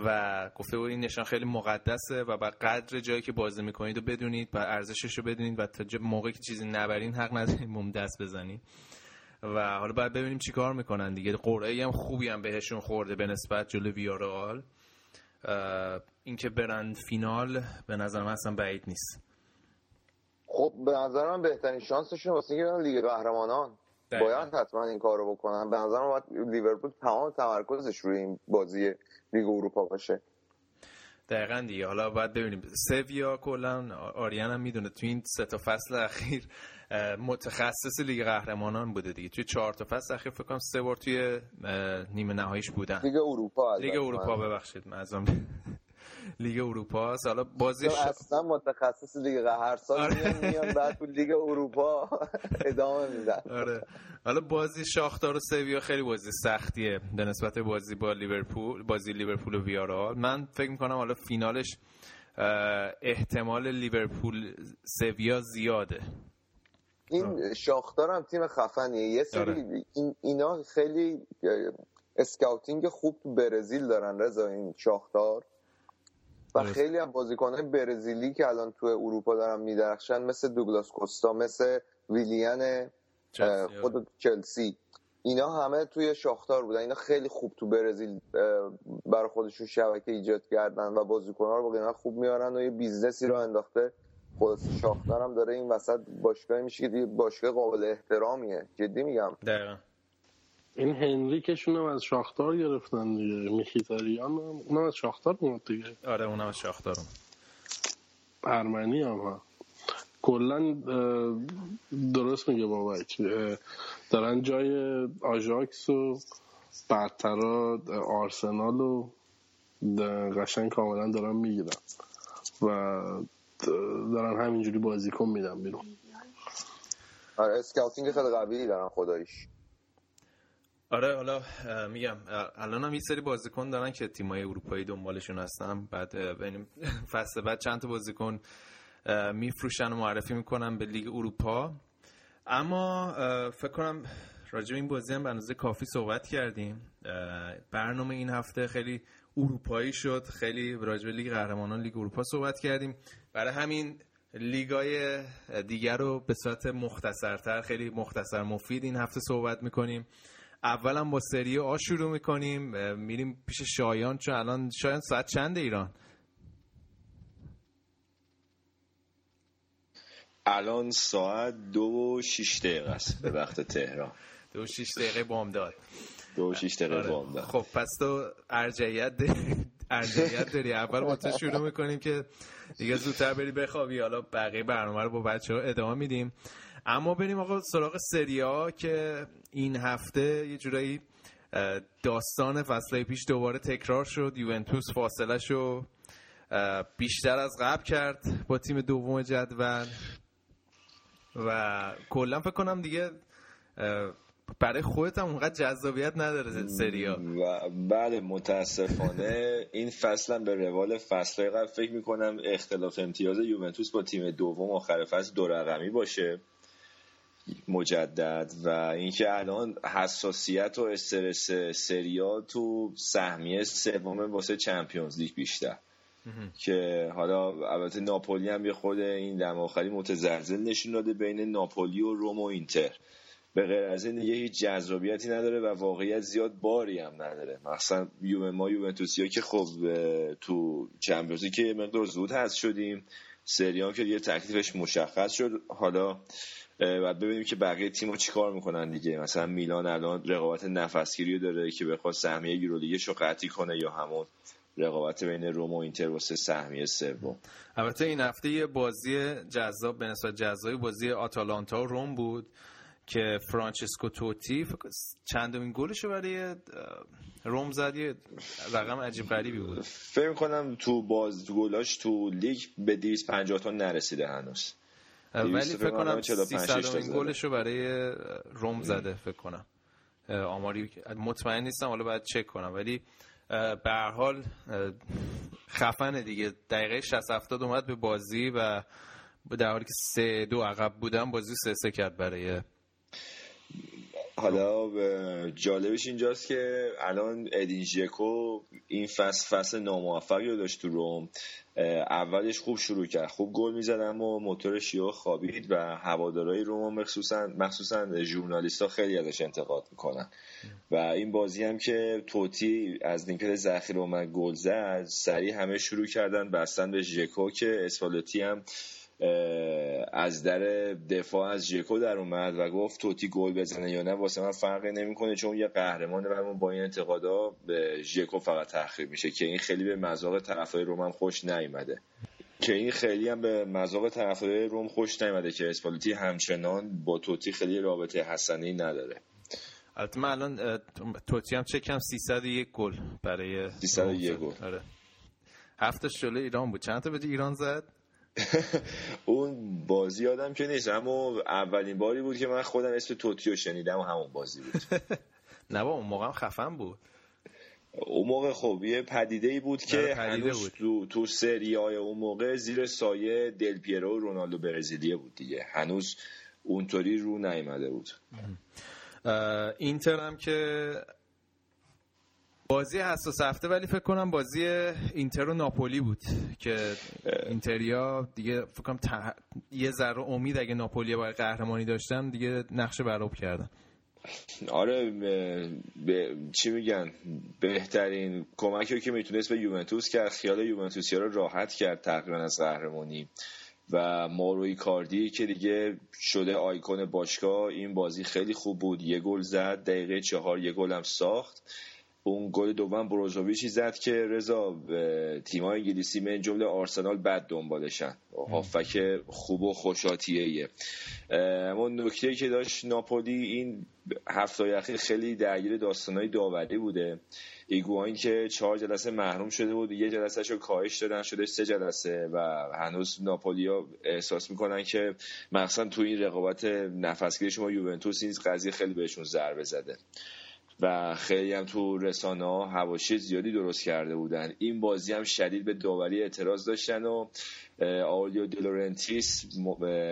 و گفته بود این نشان خیلی مقدسه و با قدر جایی که بازی می‌کنید و بدونید و ارزشش رو بدونید و تا موقعی که چیزی نبرین حق ندارید مم دست بزنید و حالا باید ببینیم چیکار می‌کنن دیگه. قرعه هم خوبی هم بهشون خورده به نسبت جلو ویارال اینکه برند فینال به نظر من اصلا بعید نیست. خب به نظر من بهترین شانسشون واسه اینکه لیگ قهرمانان. باید حتما این کارو بکنن. به نظر باید لیورپول تمام تمرکزش روی این بازی لیگ اروپا باشه. دقیقا دیگه. حالا باید ببینیم. سویا کلا آریان هم می‌دونه تو این سه تا فصل اخیر متخصص لیگ قهرمانان بوده دیگه. توی چهار تا فصل اخیر فکر کنم سه بار توی نیمه نهاییش بودن. لیگ اروپا لیگ اروپا ببخشید. معذرت لیگ اروپا. حالا بازی اصلا متخصص لیگ هر سال آره. میان بعد تو لیگ اروپا ادامه میدن. آره. حالا بازی شاختار و سویا خیلی بازی سختیه. به نسبت بازی با لیورپول بازی لیورپول و ویارال من فکر می‌کنم حالا فینالش احتمال لیورپول سویا زیاده. این شاختار هم تیم خفنیه. یه سری آره. این اینا خیلی scouting خوب تو برزیل دارن رضا این شاختار. و خیلی هم بازیکنهای برزیلی که الان تو اروپا دارن میدرخشن مثل دوگلاس کوستا مثل ویلیان خود چلسی. اینا همه توی شاختار بودن. اینا خیلی خوب تو برزیل برای خودشون شبکه ایجاد کردن و بازیکن‌ها رو با خوب میارن و یه business ی رو انداخته. خود شاختار هم داره این وسط باشگاه میشه که باشگاه قابل احترامیه. جدی میگم. دقیقا. این هنریکشون هم از شاختار گرفتن دیگه. میخیتاریان اونم از شاختار اومد دیگه. آره اونم از شاختار اومد. ارمنی هم ها. کلا درست میگه بابک. دارن جای آژاکس و برترا آرسنال و قشنگ کاملا دارن می‌گیرن و دارن همینجوری بازیکن میدن بیرون. آره scouting خیلی قوی دارن خداییش. آره حالا میگم الان هم یه سری بازیکن دارن که تیمای اروپایی دنبالشون هستن. بعد فصل بعد چند تا بازیکن میفروشن و معرفی می‌کنن به لیگ اروپا. اما فکر کنم راجع این بازی هم به کافی صحبت کردیم. برنامه این هفته خیلی اروپایی شد. خیلی راجع لیگ قهرمانان لیگ اروپا صحبت کردیم. برای همین لیگای دیگر رو به صورت مختصرتر خیلی مختصر مفید این هفته صحبت می‌کنیم. اولا با سری آ شروع می‌کنیم میریم پیش شایان چون الان شایان ساعت چند ایران؟ الان ساعت دو و شیش دقیقه است به وقت تهران. دو و شیش دقیقه بامداد. دو و شیش دقیقه آره. بامداد. خب پس تو ارجعیت داری ارجعیت داری. اول با تو شروع می‌کنیم که دیگه زودتر بری بخوابی. حالا بقیه برنامه رو با بچه ها ادامه میدیم. اما بریم آقا سراغ سریا که این هفته یه جورایی داستان فصله پیش دوباره تکرار شد. یوونتوس فاصله شو بیشتر از قبل کرد با تیم دوم جدول. و کلا فکر کنم دیگه برای خودت هم اونقدر جذابیت نداره سریا. و بله متاسفانه این فصل به روال فصل قبل فکر می‌کنم اختلاف امتیاز یوونتوس با تیم دوم آخر فصل دو رقمی باشه. مجدد و اینکه الان حساسیت و استرس سریا تو سهمیه سوم واسه چمپیونز لیگ بیشتر. که حالا البته ناپولی هم یه خود این دم آخری متزلزل نشون داده بین ناپولی و روم و اینتر. به غیر از این دیگه هیچ جذابیتی نداره و واقعیت زیاد باری هم نداره. مثلا یوم ما یوونتوسیا که خب تو چمپیونز که مقدار زود هست شدیم. سریان که یه تکلیفش مشخص شد. حالا بعد ببینیم که بقیه تیم‌ها چیکار می‌کنن دیگه. مثلا میلان الان رقابت نفسگیری داره که بخواد سهمیه یورولیگش رو قطعی کنه یا همون رقابت بین روم و اینتر واسه سهمیه سوم. البته این هفته یه بازی جذاب به نسبت جذابی بازی آتالانتا و روم بود که فرانچسکو توتی چندمین گلش رو برای روم زد یه رقم عجیب غریبی بود. فکر کنم تو باز گلاش تو لیگ به 250 تا نرسیده هنوز. ولی فکر کنم 300 گلش رو برای روم زده فکر کنم. آماری مطمئن نیستم حالا باید چک کنم. ولی به هر حال خفن دیگه. دقیقه 60 70 اومد به بازی و در حالی که سه دو عقب بودن بازی سه سه کرد برای حالا جالبش اینجاست که الان ادین ژکو این فصل فصل ناموفقی رو داشت تو روم. اولش خوب شروع کرد. خوب گل می‌زد اما موتورش یهو خوابید و هوادارهای روم مخصوصا مخصوصا ژورنالیست‌ها خیلی ازش انتقاد می‌کنن. و این بازی هم که توتی از نیمکت ذخیره اومد گل زد سریع همه شروع کردن بستن به ژکو که اسپالوتی هم از در دفاع از ژکو در اومد و گفت توتی گل بزنه یا نه واسه من فرقی نمی‌کنه چون یه قهرمانه و با این انتقادا به ژکو فقط تخریب میشه که این خیلی به مذاق طرفای روم خوش نیومده. که این خیلی هم به مذاق طرفای روم خوش نیومده که اسپالتی همچنان با توتی خیلی رابطه حسنی نداره. البته من الان توتی هم چکم 301 گل برای 301 گل. آره. هفتش جلوی ایران بود. چند تا به ایران زد؟ اون بازی آدم که نیست. اما اولین باری بود که من خودم اسم توتیو شنیدم و همون بازی بود. نه با اون موقع خفن بود. اون موقع خب یه پدیده ای بود که هنوز بود. تو, تو سری های اون موقع زیر سایه دل پیرو و رونالدو برزیلیه بود دیگه. هنوز اونطوری رو نیامده بود. اینتر هم که بازی حساس هفته ولی فکر کنم بازی اینتر و ناپولی بود که اینتریا دیگه فکر کنم یه ذره امید اگه ناپولی باید قهرمانی داشتن دیگه نقشه براب کردن. آره به... چی میگن؟ بهترین کمکی که می‌تونست به یوونتوس کرد خیال یوونتوسی رو راحت کرد تقریبا از قهرمانی. و ماروی کاردی که دیگه شده آیکون باشگاه این بازی خیلی خوب بود. یه گل زد دقیقه چهار یه گل هم ساخت. اون گل دوم بروزوویچی زد که رضا تیمای انگلیسی من جمله آرسنال بد دنبالشن. هافک خوب و خوشاتیه ایه اما نکته که داشت ناپولی این هفته اخیر خیلی درگیر داستانهای داوری بوده. ایگواین که چهار جلسه محروم شده بود یه جلسه رو کاهش دادن شده سه جلسه و هنوز ناپولیا احساس می‌کنن که مخصوصا تو این رقابت نفسگیری شما یوونتوس این قضیه خیلی بهشون ضربه زده. و خیلی هم تو رسانه ها هواشی زیادی درست کرده بودن. این بازی هم شدید به داوری اعتراض داشتن و آولیو دلورنتیس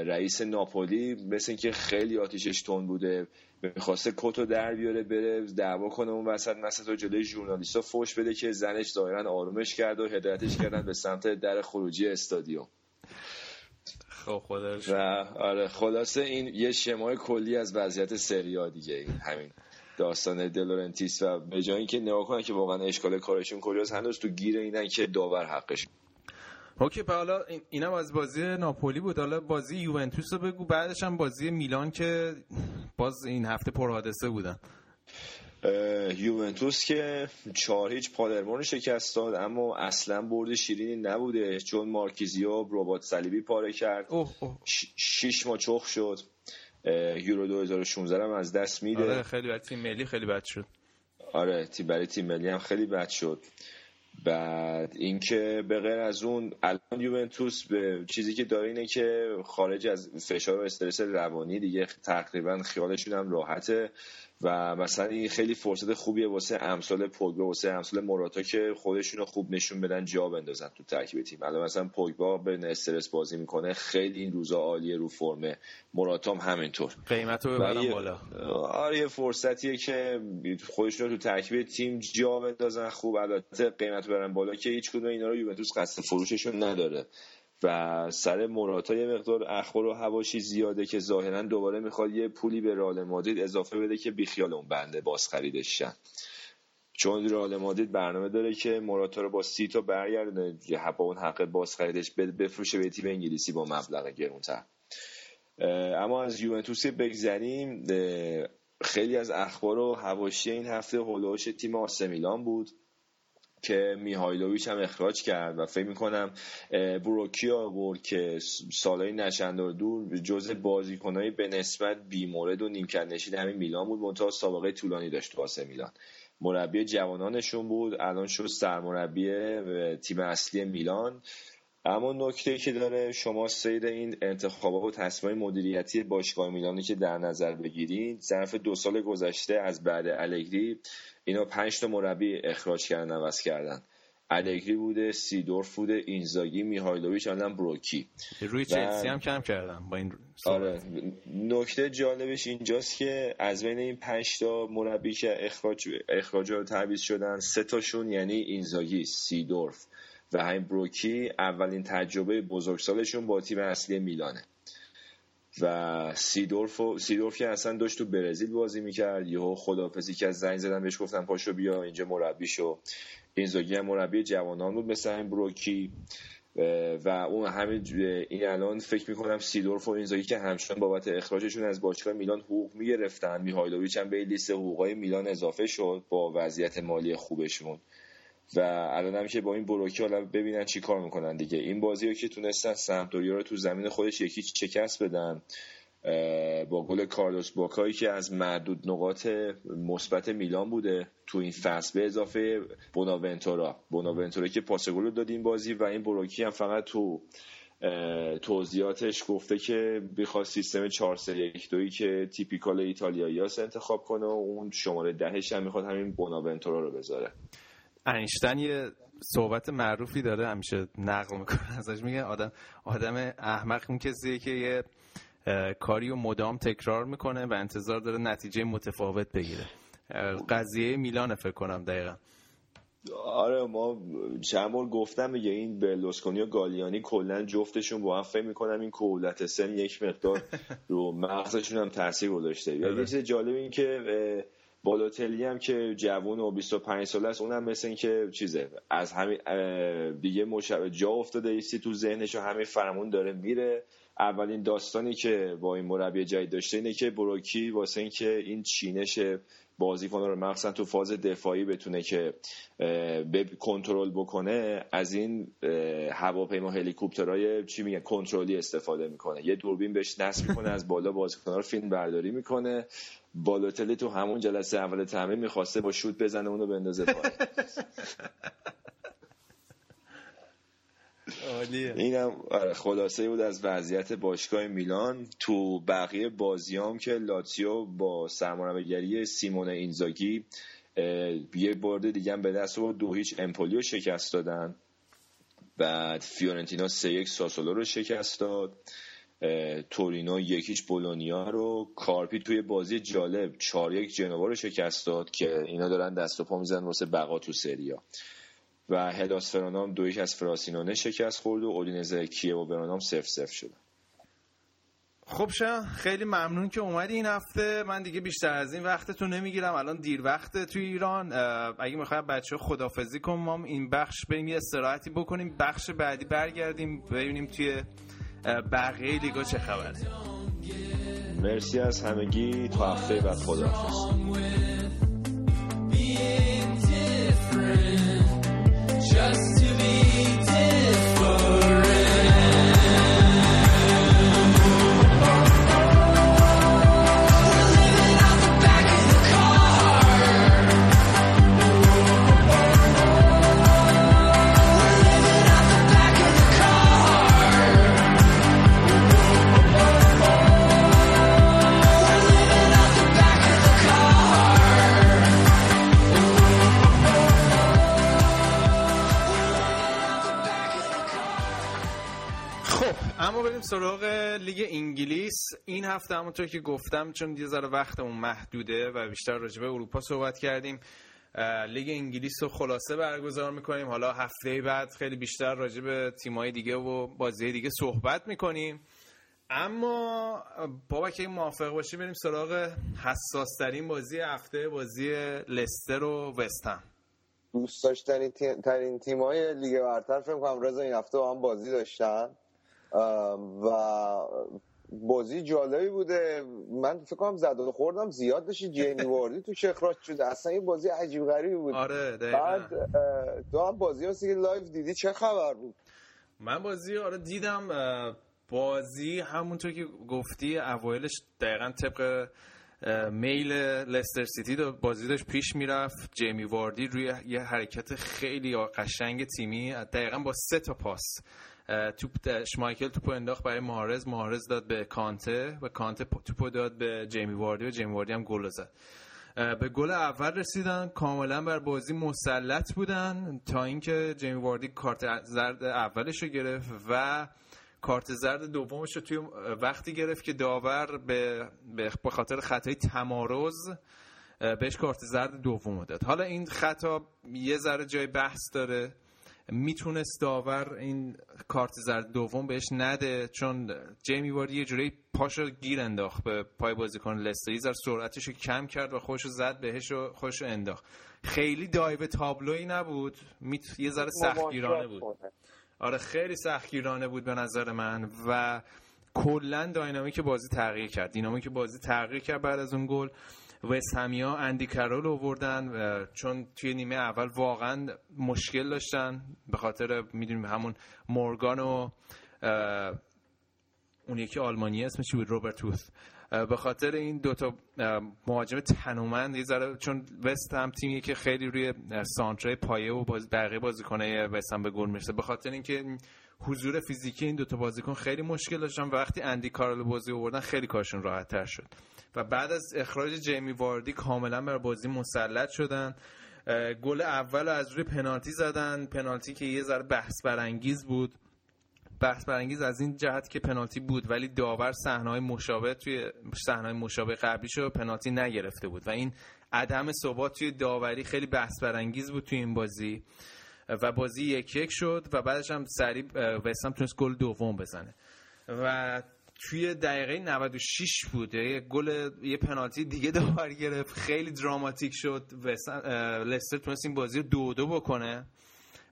رئیس ناپولی مثل اینکه خیلی آتیشش تون بوده می‌خواسته کتو در بیاره بره دعوا کنه اون وسط مثلا تو جلوی ژورنالیستا فوش بده که زنش ظاهرا آرومش کرد و هدایتش کردن به سمت در خروجی استادیوم. خب خودش و آره خلاصه این یه شمای کلی از وضعیت سریا دیگه این همین. داستان دلورنتیس و به جای اینکه نگاه کنن که واقعا اشکال کارشون کجاست هنوز تو گیر اینن که داور حقش. اوکی حالا اینم از بازی ناپولی بود. حالا بازی یوونتوس رو بگو. بعدش هم بازی میلان که باز این هفته پرحادثه بودن. یوونتوس که چهار هیچ پادرمان شکست داد اما اصلا برد شیرینی نبوده. چون مارکیزیو ربات صلیبی پاره کرد. اوه اوه. شیش ما چخ شد. یورو 2016 هم از دست میده. آره خیلی بد. تیم ملی خیلی بد شد. آره تیم برای تیم ملی هم خیلی بد شد. بعد اینکه به غیر از اون الان یوونتوس به چیزی که داره اینه که خارج از فشار و استرس روانی دیگه تقریبا خیالشون هم راحته. و مثلا این خیلی فرصت خوبیه واسه امثال پوگبا واسه امثال موراتا که خودشون رو خوب نشون بدن جا بندازن تو ترکیب تیم. الان مثلا پوگبا به استرس بازی می‌کنه خیلی این روزا عالیه رو فرمه موراتا هم همینطور. قیمت رو ببرن بالا. آره یه فرصتیه که خودشون رو تو ترکیب تیم جا بندازن. خوب البته قیمت برن بالا که هیچ کدوم اینا رو یوونتوس قصد فروششون نداره. و سر موراتا یه مقدار اخبار و هواشی زیاده که ظاهرا دوباره می‌خواد یه پولی به رئال مادرید اضافه بده که بیخیال اون بنده باز خریدش شن. چون رئال مادرید برنامه داره که موراتا رو با سی تا برگردونه با اون حق باز خریدش بفروشه به تیم انگلیسی با مبلغ گرونتر. اما از یوونتوس بگذریم. خیلی از اخبار و هواشی این هفته هولوش تیم آسمیلان بود. که میهایلوویچ هم اخراج کرد و فکر می‌کنم بروکی آورد که سالهای نشندار دور جز بازیکنهای به نسبت بیمورد و نیمکت نشین همین میلان بود. منتها سابقه طولانی داشت واسه میلان. مربی جوانانشون بود. الان شد سرمربی تیم اصلی میلان. اما نکته که داره شما سیر این انتخابات و تصمیم مدیریتی باشگاه میلانی که در نظر بگیرید ظرف دو سال گذشته از بعد الگری اینا پنج تا مربی اخراج کردن عوض کردن. الگری بوده سیدورف بوده اینزاگی میهایلوویچ الان بروکی. روی چلسی هم کم کردم با این آره. نکته جالبش اینجاست که از بین این پنج تا مربی که اخراج اخراج رو تعویض شدن سه تاشون یعنی اینزاگی سیدورف. و همین بروکی اولین تجربه بزرگسالشون با تیم اصلی میلانه. و سیدورف سیدورف که اصلا داشت تو برزیل بازی می‌کرد. یهو خدافزی که از زنگ زدن بهش گفتن پاشو بیا اینجا مربی شو. اینزاگی هم مربی جوانان بود مثل این بروکی و اون همین این الان فکر می‌کنم سیدورف و اینزاگی که همچنان بابت اخراجشون از باشگاه میلان حقوق می‌گرفتن. میهایلوویچ هم به لیست حقوقای میلان اضافه شد با وضعیت مالی خوبشون. و الان که با این بروکی حالا ببینن چی کار می‌کنن دیگه. این بازی رو که تونستن سمتوریا رو تو زمین خودش یکی شکست بدن با گل کارلوس باکایی که از معدود نقاط مثبت میلان بوده تو این فصل به اضافه بوناونتورا بوناونتورا که پاس گل داد این بازی و این بروکی هم فقط تو توضیحاتش گفته که بخواد سیستم 4 3 1 2 که تیپیکال ایتالیایی انتخاب کنه و اون شماره دهش هم می‌خواد همین بوناونتورا رو بذاره. انیشتن یه صحبت معروفی داره همیشه نقل می‌کنه ازش. میگه آدم آدم احمق اون کسیه که یه کاری و مدام تکرار می‌کنه و انتظار داره نتیجه متفاوت بگیره. قضیه میلان فکر کنم دقیقا. آره ما چند بار گفتم میگه این برلوسکونی و گالیانی کلا جفتشون با هم فکر می‌کنم این کولت سن یک مقدار رو مغزشون هم تاثیر گذاشته. یه چیز جالب این که بالوتلی هم که جوون و 25 ساله است اونم مثل این که چیزه از همین دیگه مشابه جا افتاده ایستی تو ذهنش و همه فرمون داره میره. اولین داستانی که با این مربی جدید داشته اینه که بروکی واسه اینکه این چینش بازیکن رو مخصوصا تو فاز دفاعی بتونه که کنترل بکنه از این هواپیما هلیکوپترهای چی میگن کنترلی استفاده می‌کنه. یه دوربین بهش نصب می‌کنه از بالا بازیکن رو فیلم برداری می‌کنه. بالوتلی تو همون جلسه اول تمرین می‌خواسته با شوت بزنه اونو بندازه پایین. اینم آره، خلاصه بود از وضعیت باشگاه میلان. تو بقیه بازیام که لاتسیو با سرمربیگری سیمون اینزاگی یه برده دیگه به دست و دو هیچ امپولیو شکست دادن. بعد فیورنتینا سه یک ساسولو رو شکست داد. تورینو یکیچ بولونیا رو. کارپی توی بازی جالب چهار یک جنوا رو شکست داد که اینا دارن دست و پا میزن واسه بقا تو سریا. و هداس فرانام دو یک از فراسینونه شکست خورد و اودینزه کیه و برانام سف سف شد. خب شا خیلی ممنون که اومدی این هفته. من دیگه بیشتر از این وقتتون نمی‌گیرم. الان دیر وقت توی ایران. اگه می‌خوای بچه خدافزی کنم ما این بخش بریم یه استراحتی بکنیم. بخش بعدی برگردیم ببینیم توی بقیه لیگا چه خبره مرسی از همگی. تا هفته بعد خداحافظ. Just سراغ لیگ انگلیس. این هفته همونطور که گفتم چون یه ذره وقتمون محدوده و بیشتر راجع به اروپا صحبت کردیم لیگ انگلیس رو خلاصه برگزار می‌کنیم. حالا هفته بعد خیلی بیشتر راجع به تیمای دیگه و بازی دیگه صحبت می‌کنیم. اما بابا که موافق باشی بریم سراغ حساس ترین بازی هفته بازی لستر و وستهم دوست داشتنی ترین تیمای لیگ برتر فکر کنم رضا این هفته با هم بازی داشتن. و بازی جالبی بوده. من فکر کنم زد و خوردم. زیاد داشتی جیمی واردی تو اخراج شده. اصلا یه بازی عجیب غریبی بود. آره بعد تو هم بازی هستی که live دیدی. چه خبر بود؟ من بازی آره دیدم. بازی همونطور که گفتی اوایلش دقیقا طبق میل لستر سیتی بازی داشت پیش می‌رفت. جیمی واردی روی یه حرکت خیلی قشنگ تیمی دقیقا با سه تا پاس. توپ شمایکل توپو انداخت برای مارز مارز داد به کانته و کانته توپو داد به جیمی واردی و جیمی واردی هم گل زد. به گل اول رسیدن. کاملا بر بازی مسلط بودن تا اینکه جیمی واردی کارت زرد اولش رو گرفت و کارت زرد دومش رو توی وقتی گرفت که داور به به خاطر خطای تمارز بهش کارت زرد دوم داد. حالا این خطا یه ذره جای بحث داره. می‌تونست داور این کارت زرد دوم بهش نده چون جیمی واردی یه جوری پاشو گیر انداخت به پای بازیکن لستر. یه سرعتش رو کم کرد و خوش زد بهش و خوش انداخت. خیلی دایو تابلوی نبود. میت... یه ذره سختگیرانه بود. آره خیلی سختگیرانه بود به نظر من و کلا داینامیک بازی تغییر کرد. دینامیک بازی تغییر کرد بعد از اون گل. وست همیا اندی کرول آوردن چون توی نیمه اول واقعا مشکل داشتن به خاطر می‌دونیم همون مورگان و اون یکی آلمانی اسمش بود؟ روبرت به خاطر این دوتا مهاجم تنومند یه ذره چون وست هم تیمی که خیلی روی سانتره پایه و باز بقیه بازیکنه وست هم به گل می‌رسه. به خاطر اینکه حضور فیزیکی این دوتا بازیکن خیلی مشکل داشتن. وقتی اندی کارل بازی آوردن خیلی کارشون راحت تر شد. و بعد از اخراج جیمی واردی کاملا بر بازی مسلط شدن. گل اول از روی پنالتی زدن. پنالتی که یه ذره بحث برانگیز بود. بحث برانگیز از این جهت که پنالتی بود ولی داور صحنه‌های مشابه توی صحنه‌های مشابه قبلی شو پنالتی نگرفته بود. و این عدم ثبات توی داوری خیلی بحث برانگیز بود توی این بازی. و بازی یک یک شد و بعدش هم سریع وستام تونست گل دوم بزنه. و توی دقیقه 96 بود. یه گل یه پنالتی دیگه داور گرفت. خیلی دراماتیک شد. لستر تونست این بازی رو دو دو بکنه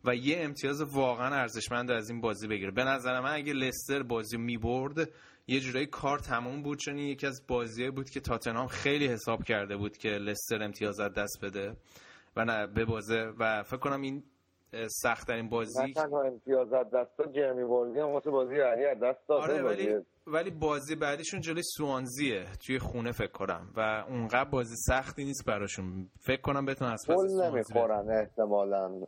و یه امتیاز واقعا ارزشمند از این بازی بگیره. به نظر من اگه لستر بازی می برد یه جورایی کار تموم بود. چون یکی از بازیه بود که تاتنهام خیلی حساب کرده بود که لستر امتیاز از دست بده. و نه به بازه و فکر کنم این سخت ترین بازی؟ نه تنها امتیاز از دست جرمی واردی هم واسه بازی بعدی از دست داد آره ولی ولی بازی بعدیشون جلوی سوانزیه توی خونه فکر کنم. و اونقدر بازی سختی نیست براشون. فکر کنم بتون از پس نمی‌خورن احتمالاً.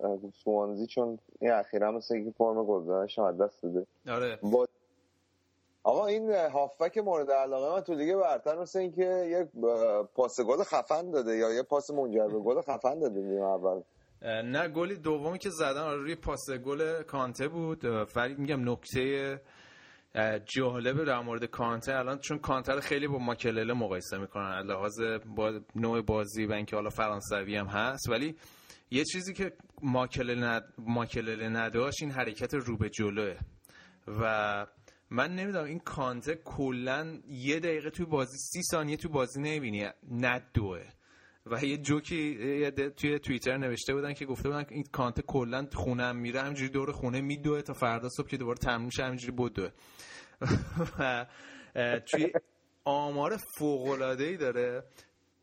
سوانزی چون این اخیرا مثل اینکه فرم گلزنش از دست داده. آره. با... آقا این هافبک مورد علاقه من تو لیگ برتر مثل اینکه یک پاس گل خفن داده یا یه پاس منجر به گل خفن داده نیم اول. نه گلی دومی که زدن آره روی پاس گل کانته بود. ولی میگم نکته جالب در مورد کانته. الان چون کانته رو خیلی با ماکلله مقایسه می‌کنن لحاظ با نوع بازی و اینکه حالا فرانسوی هم هست. ولی یه چیزی که ماکلله, ند... ماکلله نداشت این حرکت رو به جلوه. و من نمی‌دونم این کانته کلا یه دقیقه توی بازی سی ثانیه توی بازی نمی‌بینی ندوه و یه جوکی توی توییتر نوشته بودن که گفته بودن این کانت کلا خونم میره همینجوری دور خونه میدوه تا فردا صبح که دوباره تمرین شه همینجوری بدوه. و توی آمار فوق العاده ای داره.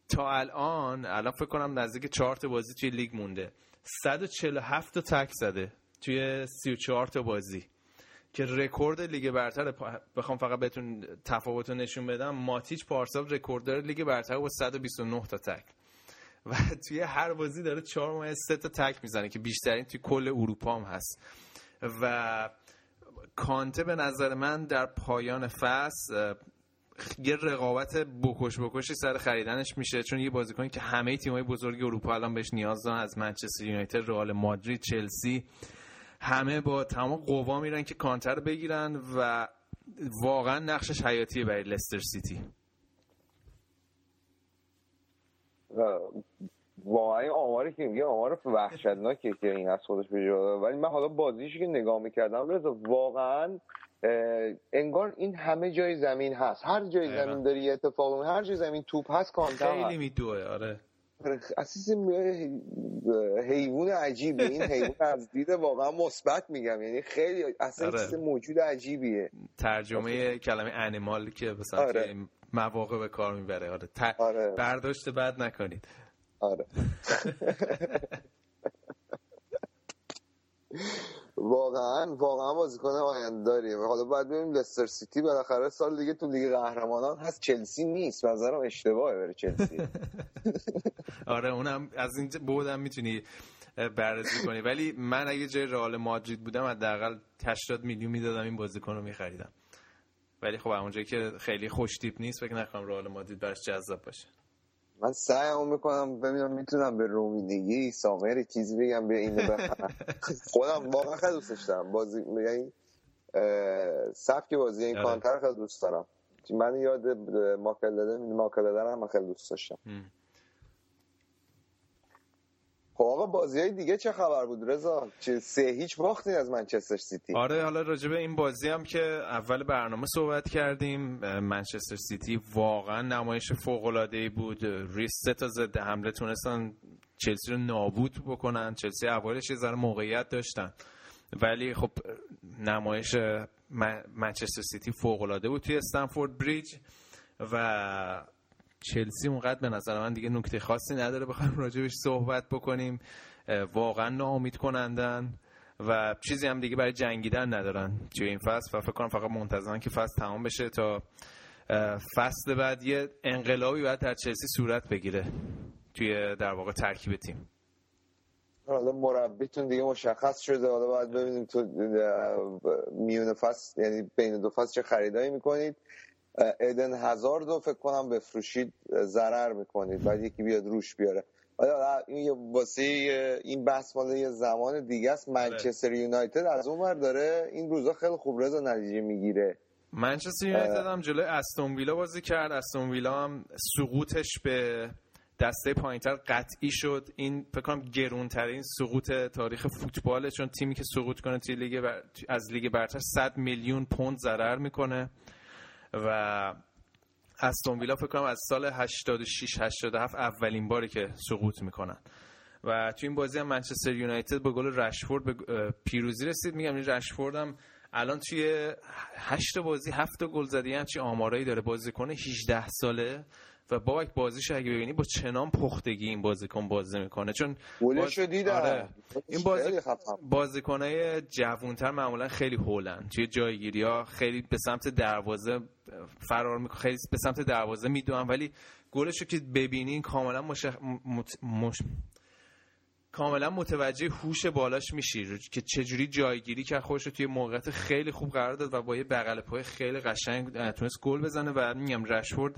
تا الان الان فکر کنم نزدیک 4 تا بازی توی لیگ مونده. 147 تا tackle زده توی 34 تا بازی. که رکورد لیگ برتر بخوام فقط بهتون تفاوت نشون بدم ماتیچ پارسال رکورددار لیگ برتر با 129 تا tackle. و توی هر بازی داره چهار ماه سه تا تک می‌زنه که بیشترین توی کل اروپا هم هست. و کانته به نظر من در پایان فصل یه رقابت بکش بکشی سر خریدنش میشه. چون یه بازیکنی که همه تیم‌های بزرگ اروپا الان بهش نیاز دارن از منچستر یونایتد، رئال مادرید، چلسی همه با تمام قوا میرن که کانتر بگیرن و واقعا نقشش حیاتیه برای لستر سیتی. واقعا آماری که میگه آمار وحشتناکه که این از خودش به ولی من حالا بازیشی که نگاه می‌کردم رضا واقعا انگار این همه جای زمین هست. هر جای زمین داری اتفاق هر جای زمین توپ هست کانتر خیلی میدوه آره. اساس حیوان عجیبه. این حیوان از دید واقعا مثبت میگم. یعنی خیلی اصلا آره. موجود عجیبیه. ترجمه کلمه انیمال که مثلا آره. مواقع به کار می‌بره. آره, ت... آره. برداشت بد نکنید. آره. واقعا واقعا بازیکن آینده داریم حالا باید ببینیم لستر سیتی بالاخره سال دیگه تو لیگ قهرمانان هست. چلسی نیست. نظرم اشتباهه بره چلسی. آره اونم از این بودم می‌تونی بررسی کنی. ولی من اگه جای رئال مادرید بودم حداقل 80 میلیون می‌دادم این بازیکن رو میخریدم. ولی خب اونجایی که خیلی خوش تیپ نیست فکر نکنم رئال مادرید براش جذاب باشه. من سعی می‌کنم ببینم می‌تونم به رومینگی سامر چیزی بگم به اینو بخرم خودم واقعا خیلی دوستش دارم. بازی یعنی سبک بازی این آره. کانتر خیلی دوست دارم. من یاد ماکل ماکل هم خیلی دوست داشتم. آقا بازی های دیگه چه خبر بود رضا؟ چه سه هیچ باختی از منچستر سیتی. آره حالا راجبه این بازی هم که اول برنامه صحبت کردیم منچستر سیتی واقعا نمایش فوق العاده ای بود. ریس سه تا ضد حمله تونستن چلسی رو نابود بکنن. چلسی اولش یه ذره موقعیت داشتن. ولی خب نمایش منچستر سیتی فوق العاده بود توی استنفورد بریج و چلسی اونقدر به نظر من دیگه نکته خاصی نداره. بخوایم راجبش صحبت بکنیم. واقعا ناامید کنندن و چیزی هم دیگه برای جنگیدن ندارن. توی این فصل و فکر کنم فقط منتظرن که فصل تمام بشه تا فصل بعد یه انقلابی باید در چلسی صورت بگیره توی در واقع ترکیب تیم. حالا مربیتون دیگه مشخص شده. حالا باید ببینیم تو میون فصل یعنی بین دو فصل چه خریدایی می‌کنید. ادن هزار رو فکر کنم بفروشید ضرر می‌کنید بعد یکی بیاد روش بیاره. این واسه این بحث مال یه زمان دیگه است. آره. منچستر یونایتد از اون ور داره. این روزا خیلی خوب رضا نتیجه می‌گیره. منچستر یونایتد هم جلوی استون ویلا بازی کرد. استون ویلا هم سقوطش به دسته پایینتر قطعی شد. این فکر کنم گرونترین سقوط تاریخ فوتباله چون تیمی که سقوط کنه توی لیگ از لیگ برتر 100 میلیون پوند ضرر می‌کنه. و استون ویلا فکر کنم از سال 86 87 اولین باری که سقوط می‌کنن. و تو این بازی هم منچستر یونایتد با گل رشفورد به پیروزی رسید. میگم این رشفورد هم الان توی هشت بازی هفت گل زده یعنی چی آمارایی داره. بازیکن 18 ساله. و بابک بازیش اگه ببینی با چنان پختگی این بازیکن بازی می‌کنه. چون باز... دیدم. آره. این بازی بازیکنای جوونتر معمولا خیلی هولن توی جایگیری ها خیلی به سمت دروازه فرار می‌کنه خیلی به سمت دروازه می‌دونن. ولی گلش رو که ببینین کاملا مش... مش... کاملا متوجه هوش بالاش میشی. که چجوری جایگیری کرد. خودش رو توی موقعیت خیلی خوب قرار داد و با یه بغل پای خیلی قشنگ تونست گل بزنه. و میگم رشفورد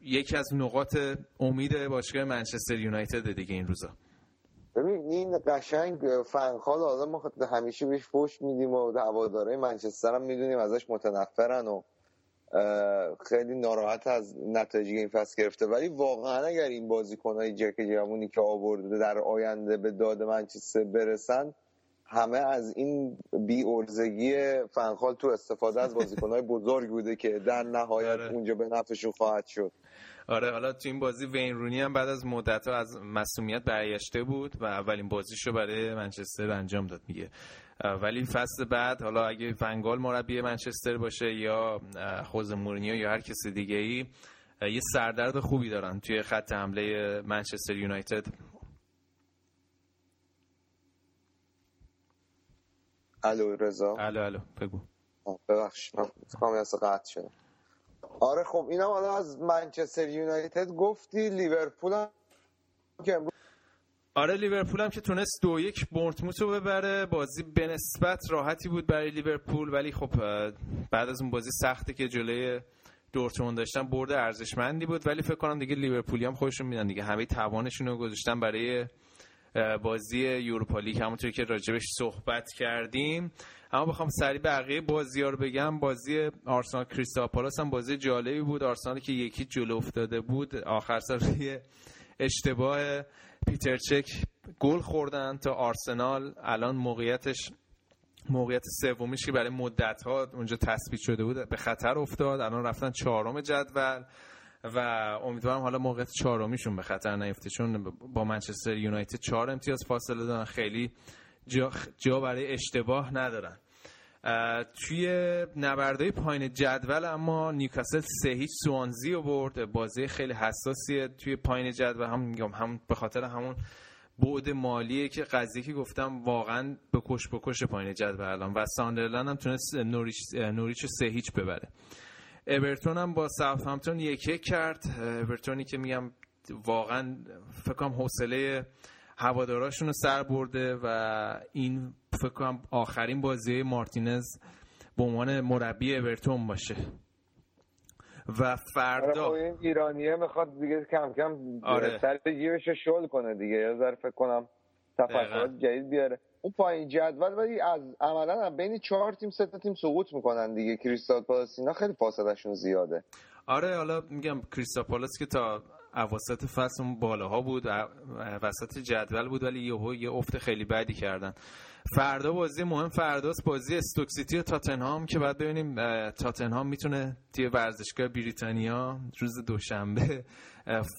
یکی از نقاط امید باشگاه منچستر یونایتد دیگه این روزا. ببین این قشنگ فنخال آدم ما همیشه بهش فوش میدیم و هواداره منچستر هم می‌دونیم ازش متنفرن و خیلی ناراحت از نتایجی این فصل گرفته. ولی واقعا اگر این بازیکنهای جک جوونی که آورده در آینده به داد منچستر برسن همه از این بی ارزگی فنخال تو استفاده از بازیکنهای بزرگ بوده که در نهایت آره. اونجا به نفعشون خواهد شد. آره حالا تو این بازی وین رونی هم بعد از مدت از مسئولیت برگشته بود و اولین بازیشو برای منچستر انجام داد میگه ولی فصل بعد حالا اگه فنگال مربی منچستر باشه یا خوز مورینیو یا هر کسی دیگه ای یه سردرد خوبی دارن توی خط حمله منچستر یونایتد. الو رضا. الو الو بگو. ببخش من قطع شدم. آره خب اینم حالا از منچستر یونایتد گفتی لیورپول هم که آره لیورپول هم که تونست دو یک بورنموث رو ببره. بازی به نسبت راحتی بود برای لیورپول ولی خب بعد از اون بازی سختی که جلوی دورتموند داشتن برد ارزشمندی بود. ولی فکر کنم دیگه لیورپولی هم خودشون میدن دیگه. همه توانشون رو گذاشتن برای بازی یوروپا لیگ همونطوری که راجبش صحبت کردیم. اما بخوام سریع بقیه بازی ها رو بگم. بازی آرسنال کریستال پالاس هم بازی جالبی بود. آرسنال که یکی جلو افتاده بود. آخر سر اشتباه پیتر چک گل خوردن تا آرسنال. الان موقعیتش موقعیت سومیش که برای مدت ها اونجا تثبیت شده بود به خطر افتاد. الان رفتن چهارم جدول. و امیدوارم حالا موقعیت چهارمیشون به خطر نیفته چون با منچستر یونایتد چهار امتیاز فاصله دارن. خیلی جا, جا برای اشتباه ندارن. توی نبردهای پایین جدول اما نیوکاسل سه هیچ سوانزی رو برد. بازی خیلی حساسیه توی پایین جدول. هم میگم هم به خاطر همون بعد مالیه که قضیه که گفتم واقعا بکش بکش پایین جدول الان. و ساندرلند هم تونست نوریچ نوریچ سه هیچ ببره. اورتون هم با همتون یک یک کرد. اورتونی که میگم واقعا فکر کنم حوصله هواداراشون رو سر برده و این فکر کنم آخرین بازی مارتینز به عنوان مربی اورتون باشه. و فردا آره این ایرانیه می‌خواد دیگه کم کم آره. سر جیبش شل کنه دیگه. یه ذره فکر کنم تفکرات جدید بیاره. اون پایین جدول ولی از عملا بین چهار تیم سه تیم سقوط می‌کنن دیگه. کریستال پالاس اینا خیلی فاصلهشون زیاده. آره حالا میگم کریستال پالاس که تا اواسط فصل اون بالاها بود وسط جدول بود ولی یهو یه افت خیلی بدی کردن. فردا بازی مهم فرداست بازی استوک سیتی و تاتنهام که بعد ببینیم تاتنهام می‌تونه توی ورزشگاه بریتانیا روز دوشنبه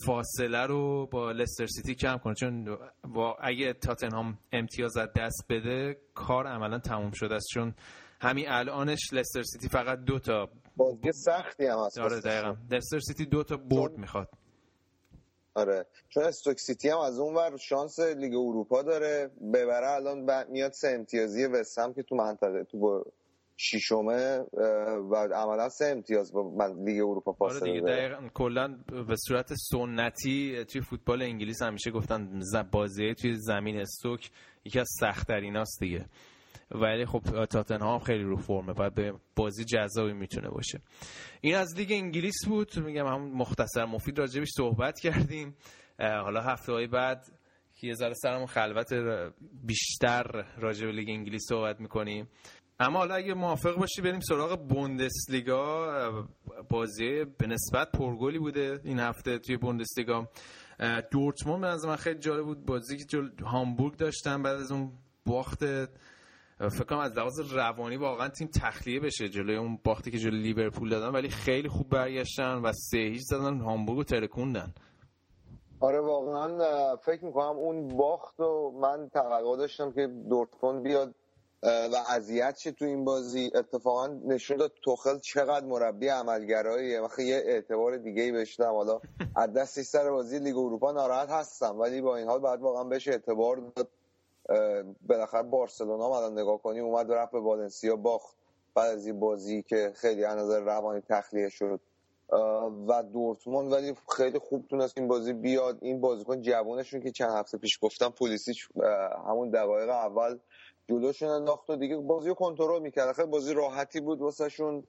فاصله رو با لستر سیتی کم کنه. چون با اگه تاتنهام امتیاز دست بده کار عملا تموم شده است. چون همین الانش لستر سیتی فقط دو تا بازی سختی هم هست. آره دقیقا. لستر سیتی دو تا برد می‌خواد. آره. چون استوک سیتی هم از اون ور شانس لیگ اروپا داره. ببره الان میاد سه امتیازی وستهم که تو منطقه تو با شیشمه و عملا سه امتیاز با من لیگ اروپا آره فاصله آره دیگه کلا به صورت سنتی توی فوتبال انگلیس همیشه گفتن بازی توی زمین استوک یکی از سخت دیگه. ولی خب تاتنهام خیلی رو فرمه. و به بازی جذابی می‌تونه باشه. این از لیگ انگلیس بود. میگم هم مختصر مفید راجبش صحبت کردیم. حالا هفته های بعد یه ذره سرمون خلوت بیشتر راجب لیگ انگلیس صحبت می‌کنیم. اما حالا اگه موافق باشی بریم سراغ بوندسلیگا. بازی به نسبت پرگلی بوده این هفته توی بوندسلیگا. دورتموند به من خیلی جالب بود. بازی که هامبورگ داشتن بعد از اون باخت فکر کنم از لحاظ روانی واقعا تیم تخلیه بشه جلوی اون باختی که جلوی لیورپول دادن ولی خیلی خوب برگشتن و سه هیچ زدن هامبورگ رو ترکوندن. آره واقعا فکر می‌کنم اون باخت و من توقع داشتم که دورتموند بیاد و اذیت شه تو این بازی. اتفاقا نشون داد توخل چقدر مربی عملگراییه. وقتی یه اعتبار دیگه ای بهش حالا از دستش سر بازی لیگ اروپا ناراحت هستم ولی با این حال بعد واقعا بهش اعتبار داد. بالاخره بارسلونا الان نگاه کنی اومد و رفت به والنسیا باخت بعد از این بازی که خیلی از نظر روانی تخلیه شد. و دورتموند ولی خیلی خوب تونست این بازی بیاد. این بازیکن جوانشون که چند هفته پیش گفتم پلیسیچ همون دقایق اول جلوشون انداخت و دیگه بازی رو کنترل می‌کرد. خیلی بازی راحتی بود واسهشون.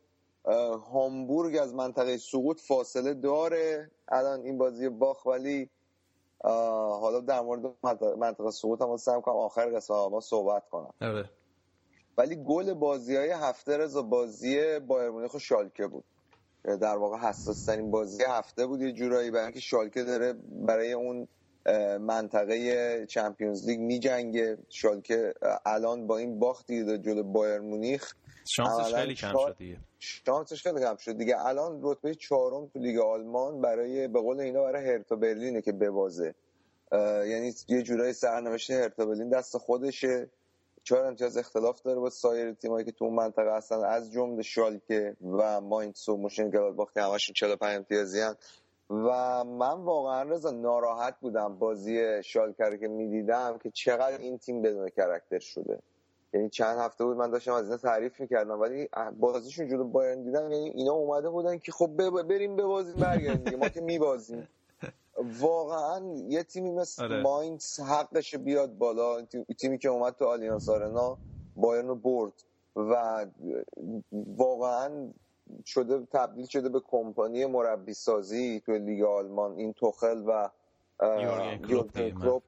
هامبورگ از منطقه سقوط فاصله داره. الان این بازی باخ ولی حالا در مورد منطقه سقوط هم سعی کنم آخر قسمت ما صحبت کنم. آره. ولی گل بازی های هفته رضا بازی بایر مونیخ و شالکه بود. در واقع حساس ترین بازی هفته بود. یه جورایی برای اینکه شالکه داره برای اون منطقه Champions League میجنگه. شالکه الان با این باختی جلو بایرن مونیخ. شانسش خیلی کم شد دیگه. شانسش خیلی کم شد. دیگه الان رتبه چهارم تو لیگ آلمان برای به قول اینا برای هرتا برلینه که ببازه. یعنی یه جورایی سرنوشت هرتا برلین دست خودشه. چهار امتیاز اختلاف داره با سایر تیمایی که تو اون منطقه هستن. از جمله شالکه و ماینتس و مونشن گلادباخ که همشون 45 امتیازی هن. و من واقعا رضا ناراحت بودم بازی شالکه که می‌دیدم که چقدر این تیم بدون کرکتر شده. یعنی چند هفته بود من داشتم از اینا تعریف می‌کردم ولی بازیشون جلو بایرن دیدم یعنی اینا اومده بودن که خب بریم ببازیم برگردیم ما که میبازیم. واقعا یه تیمی مثل آره. ماینز حقش بیاد بالا تیمی که اومد تو آلیانس آرنا بایرن رو برد و واقعا شده تبدیل شده به کمپانی مربی سازی تو لیگ آلمان این توخل و یورگن کلوپ.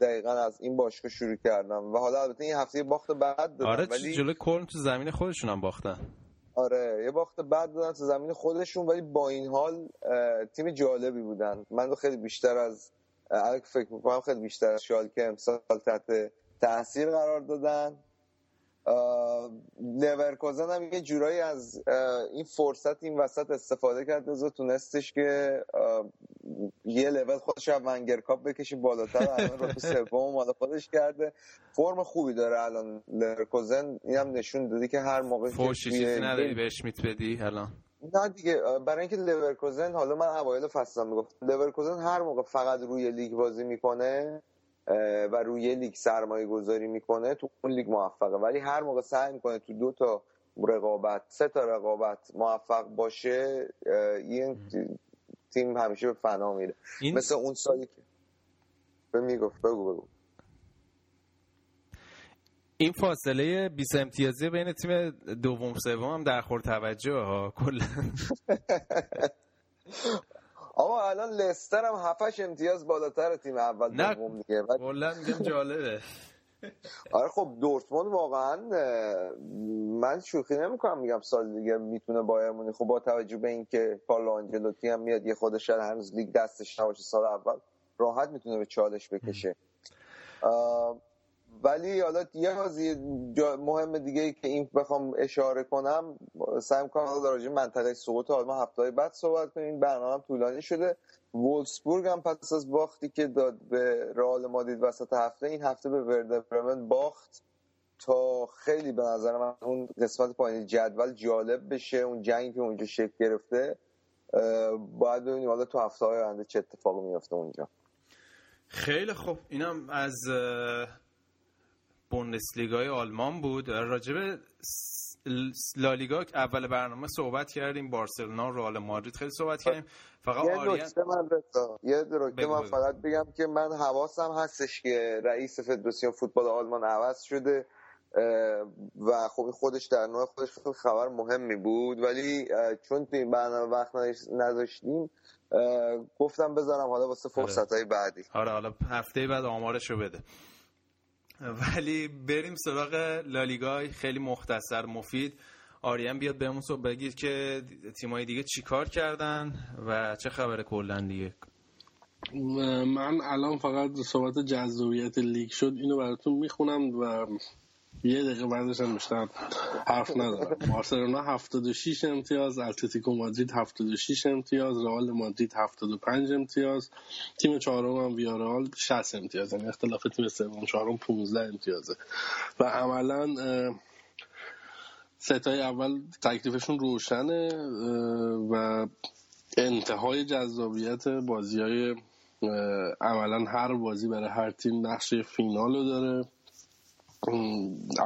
دقیقا از این باشگاه شروع کردم و حالا البته این هفته باخت بعد دادن آره ولی جلوی کلن تو زمین خودشون هم باختن. آره یه باخت بعد دادن تو زمین خودشون ولی با این حال تیم جالبی بودن. من خیلی بیشتر از اگه فکر می‌کنم خیلی بیشتر از شالکه امسال تحت تاثیر قرار دادن. لورکوزن هم یه جورایی از این فرصت این وسط استفاده کرد. و تونستش که یه لول خودش از ونگرکاپ بکشی بالاتر. الان رو تو سوم مال خودش کرده. فرم خوبی داره الان. لورکوزن این هم نشون دادی که هر موقع فوشی چیزی نداری بهش میت بدی الان؟ نه دیگه برای اینکه لورکوزن حالا من اوایل فصل می‌گفتم لورکوزن هر موقع فقط روی لیگ بازی می‌کنه و روی لیگ سرمایه گذاری می‌کنه تو اون لیگ موفقه. ولی هر موقع سعی می‌کنه تو دو تا رقابت سه تا رقابت موفق باشه این تیم همیشه به فنا میره. این... مثل اون سالی که به می‌گفت بگو بگو. این فاصله 20 امتیازی بین تیم دوم سوم هم در خور توجه ها کلا. لستر هم هفتش امتیاز بالاتر تیم اول دوم دیگه. کلا میگم جالبه. آره خب دورتموند واقعا من شوخی نمی‌کنم میگم سال دیگه می‌تونه بایر مونیخ. خب با توجه به اینکه کارلو آنجلوتی هم میاد یه خودش هنوز لیگ دستش نباشه سال اول راحت می‌تونه به چالش بکشه. ولی حالا یه بازی مهم دیگه ای که این بخوام اشاره کنم سعی کنم در منطقه سقوط آلمان هفته بعد صحبت کنیم. برنامه طولانی شده. وولسبورگ هم پس از باختی که داد به رئال مادید وسط هفته این هفته به ورده برمن باخت تا خیلی به نظر من اون قسمت پایین جدول جالب بشه اون جنگی که اونجا شکل گرفته باید ببینیم حالا تو هفته های آینده چه اتفاقی میفته اونجا. خیلی خوب. اینم از بوندسلیگای آلمان بود. راجب لالیگا اول برنامه صحبت کردیم بارسلونا رئال مادرید خیلی صحبت کردیم. فقط یه نکته من یه نکته من فقط بگم که من حواسم هستش که رئیس فدراسیون فوتبال آلمان عوض شده و خب خودش در نوع خودش خبر مهمی بود. ولی چون تو این برنامه وقت نداشتیم گفتم بذارم حالا واسه آره. فرصت های بعدی. آره حالا هفته بعد آمارشو بده. ولی بریم سراغ لالیگای خیلی مختصر مفید. آریان بیاد بهمون صبح بگید که تیمای دیگه چیکار کردن و چه خبر کلا دیگه. من الان فقط صحبت جذابیت لیگ شد. اینو براتون می‌خونم و یه دقیقه بعدش هم بیشتر حرف ندارم. بارسلونا 76 امتیاز اتلتیکو مادرید 76 امتیاز رئال مادرید 75 امتیاز. تیم چهارم هم ویارال 60 امتیاز یعنی اختلاف تیم سوم چهارم 15 امتیازه. و عملا ستای اول تکلیفشون روشنه و انتهای جذابیت بازی های عملا هر بازی برای هر تیم نقش فینال رو داره.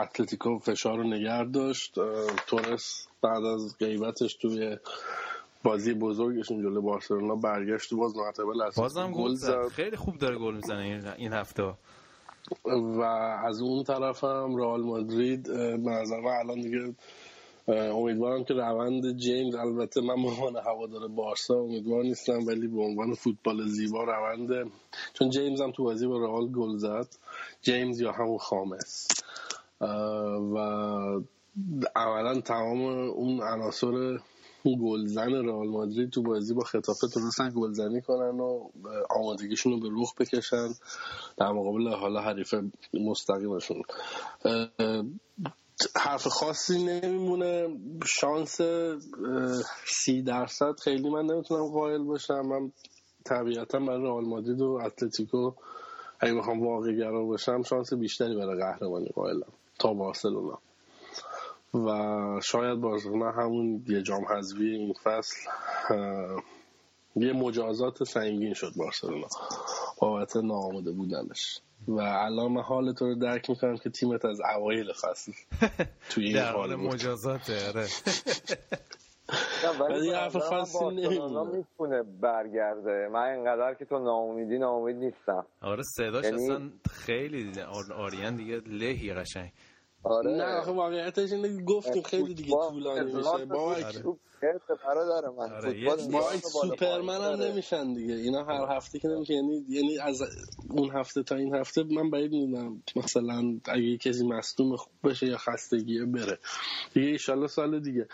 اتلتیکو فشار رو نگرد داشت تورس بعد از غیبتش توی بازی بزرگشون جلو بارسلونا برگشت و باز معتبل از بازم گل زد. خیلی خوب داره گل می‌زنه این هفته و از اون طرف هم رئال مادرید به نظر من الان دیگه امیدوارم که روند جیمز البته من به عنوان هوادار بارسا امیدوار نیستم ولی به عنوان فوتبال زیبا روند چون جیمز هم تو بازی با رئال گل زد جیمز یا همون خامس. و اولا تمام اون عناصر گلزن رئال مادرید تو بازی با خطافه تونستن گلزنی کنن و آمادگیشون رو به روخ بکشن در مقابل حالا حریف مستقیمشون. حرف خاصی نمیمونه. شانس سی درصد خیلی من نمی‌تونم قائل باشم. من طبیعتا برای رئال مادرید و اتلتیکو اگه بخوام واقعی گرا باشم شانس بیشتری برای قهرمانی قائلم تا بارسلونا. و شاید بارسلونا همون یه جام حذفی این فصل یه مجازات سنگین شد بارسلونا. بابت ناآماده بودنش. و الان من حال تو رو درک می‌کنم که تیمت از اوایل فصل توی این حال مجازاته آره. ولی حرف خاصی می‌تونه برگرده. من اینقدر که تو ناامیدی ناامید نیستم. آره صداش یعنی... اصلا خیلی آریان دیگه لهی قشنگ. آره. نه آخه واقعیتش اینه گفتیم خیلی دیگه طولانی میشه. با برادر من. آره سوپرمن هم نمیشن دیگه. اینا هر هفته که نمیشه یعنی یعنی از اون هفته تا این هفته من باید می‌دونم مثلا اگه کسی مصدوم خوب بشه یا خستگیه بره. دیگه ایشالله سال دیگه.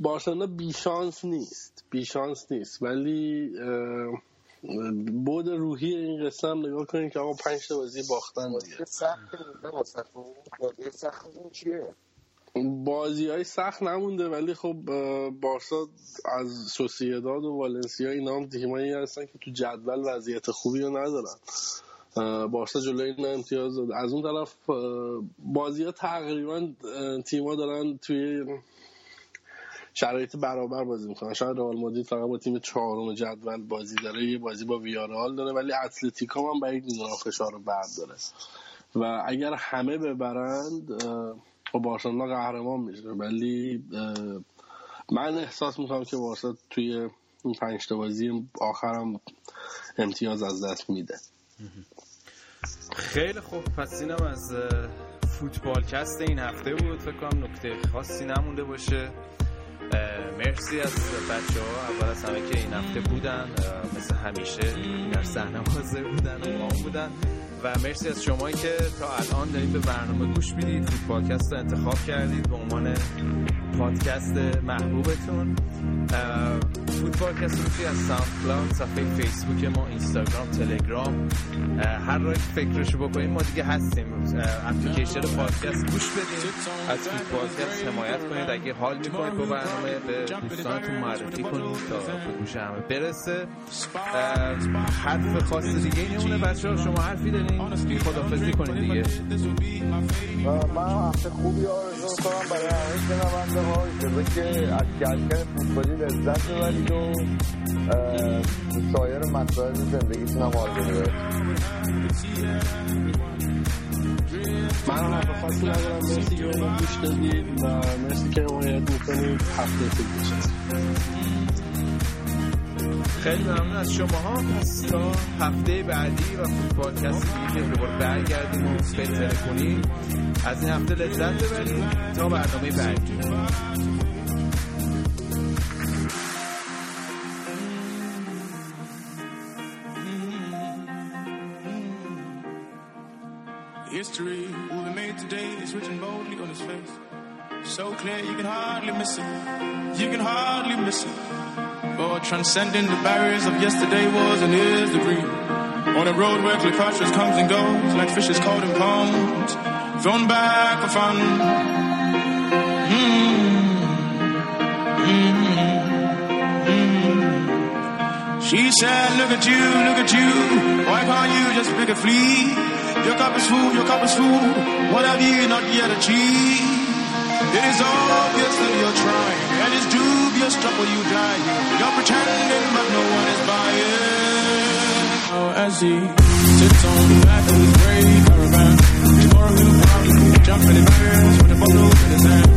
بارسلونا بی شانس نیست. بی شانس نیست. ولی بود روحی این قصه هم نگاه کنید که آقا پنج تا بازی باختن دیگه. بازی های سخت نمونده ولی خب بارسا از سوسیداد و والنسیا اینا هم تیمایی هستن که تو جدول وضعیت خوبی رو ندارن. بارسا جلوی این امتیاز داد از اون طرف بازی ها تقریبا تیما دارن توی شرایط برابر بازی می‌کنن شاید رئال مادرید فقط با تیم چهارم جدول بازی داره یه بازی با ویارال داره ولی اتلتیکو هم بعید می‌دونم فشار رو بعد داره و اگر همه ببرند با بارسلونا قهرمان میشه. ولی من احساس می‌کنم که بارسا توی این پنج بازی آخرم امتیاز از دست میده. خیلی خوب. پس اینم از فوتبالکست این هفته بود. فکر کنم نکته خاصی نمونده باشه. مرسی از بچه ها اول از همه که این هفته بودن مثل همیشه در صحنه حاضر بودن و ما بودن. و مرسی از شمایی که تا الان دارید به برنامه گوش می‌دید فوتبالکست رو انتخاب کردید به عنوان پادکست محبوبتون. فوتبالکست رو از SoundCloud صفحه فیسبوک ما اینستاگرام تلگرام هر جایی فکرشو بکنیم ما دیگه هستیم. اپلیکیشن پادکست گوش بدید از فوتبالکست حمایت کنید. اگه حال می‌کنید با برنامه به دوستانتون معرفی کنید تا به گوش همه برسه. حرف خاص دیگه نمونه بچه ها شما حرفی دارین. خدافزی کنید دیگه. من هفته خوبی آرزو کنم برای همه شنونده ها که از کلکل فوتبالی لذت ببرید و سایر مسائل زندگیتون هم آرزو من حرف خاصی ندارم مرسی که اونو گوش دادید و مرسی که حمایت می‌کنید. هفته خوب خیلی ممنون از شما ها. پس تا هفته بعدی و فوتبال کسی دیگه که دوباره برگردیم و بهتره کنیم. از این هفته لذت ببریم تا برنامه بعدی. History will be made today is written boldly on his face. So clear you can hardly miss it. You can hardly miss it. For transcending the barriers of yesterday was and is the dream. On a road where Cleopatra comes and goes like fishes caught in ponds, thrown back for fun. Mm-hmm. She said, look at you, look at you. Why can't you just pick a flea? Your cup is full, your cup is full. What have you not yet achieved? It is obvious that you're trying, and it's dubious trouble you die. You're pretending, but no one is buying. Oh, as he sits on the back of his gray caravan, before a new problem, jumping in bands with a bottle in his hand.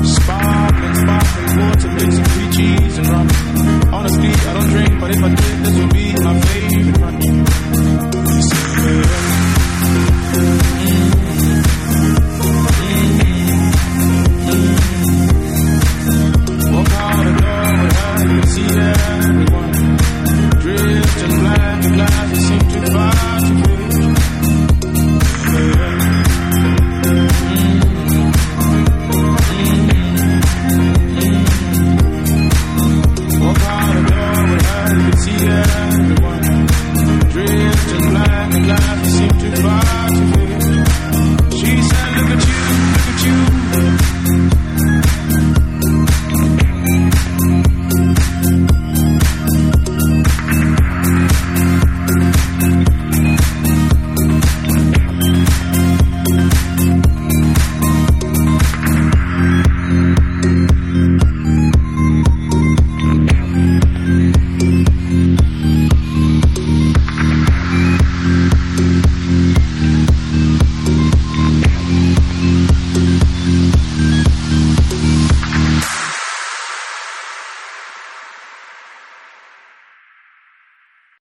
Sparkling, sparkling water mixed with three cheese and rum. Honestly, I don't drink, but if I did, this would be my favorite drink.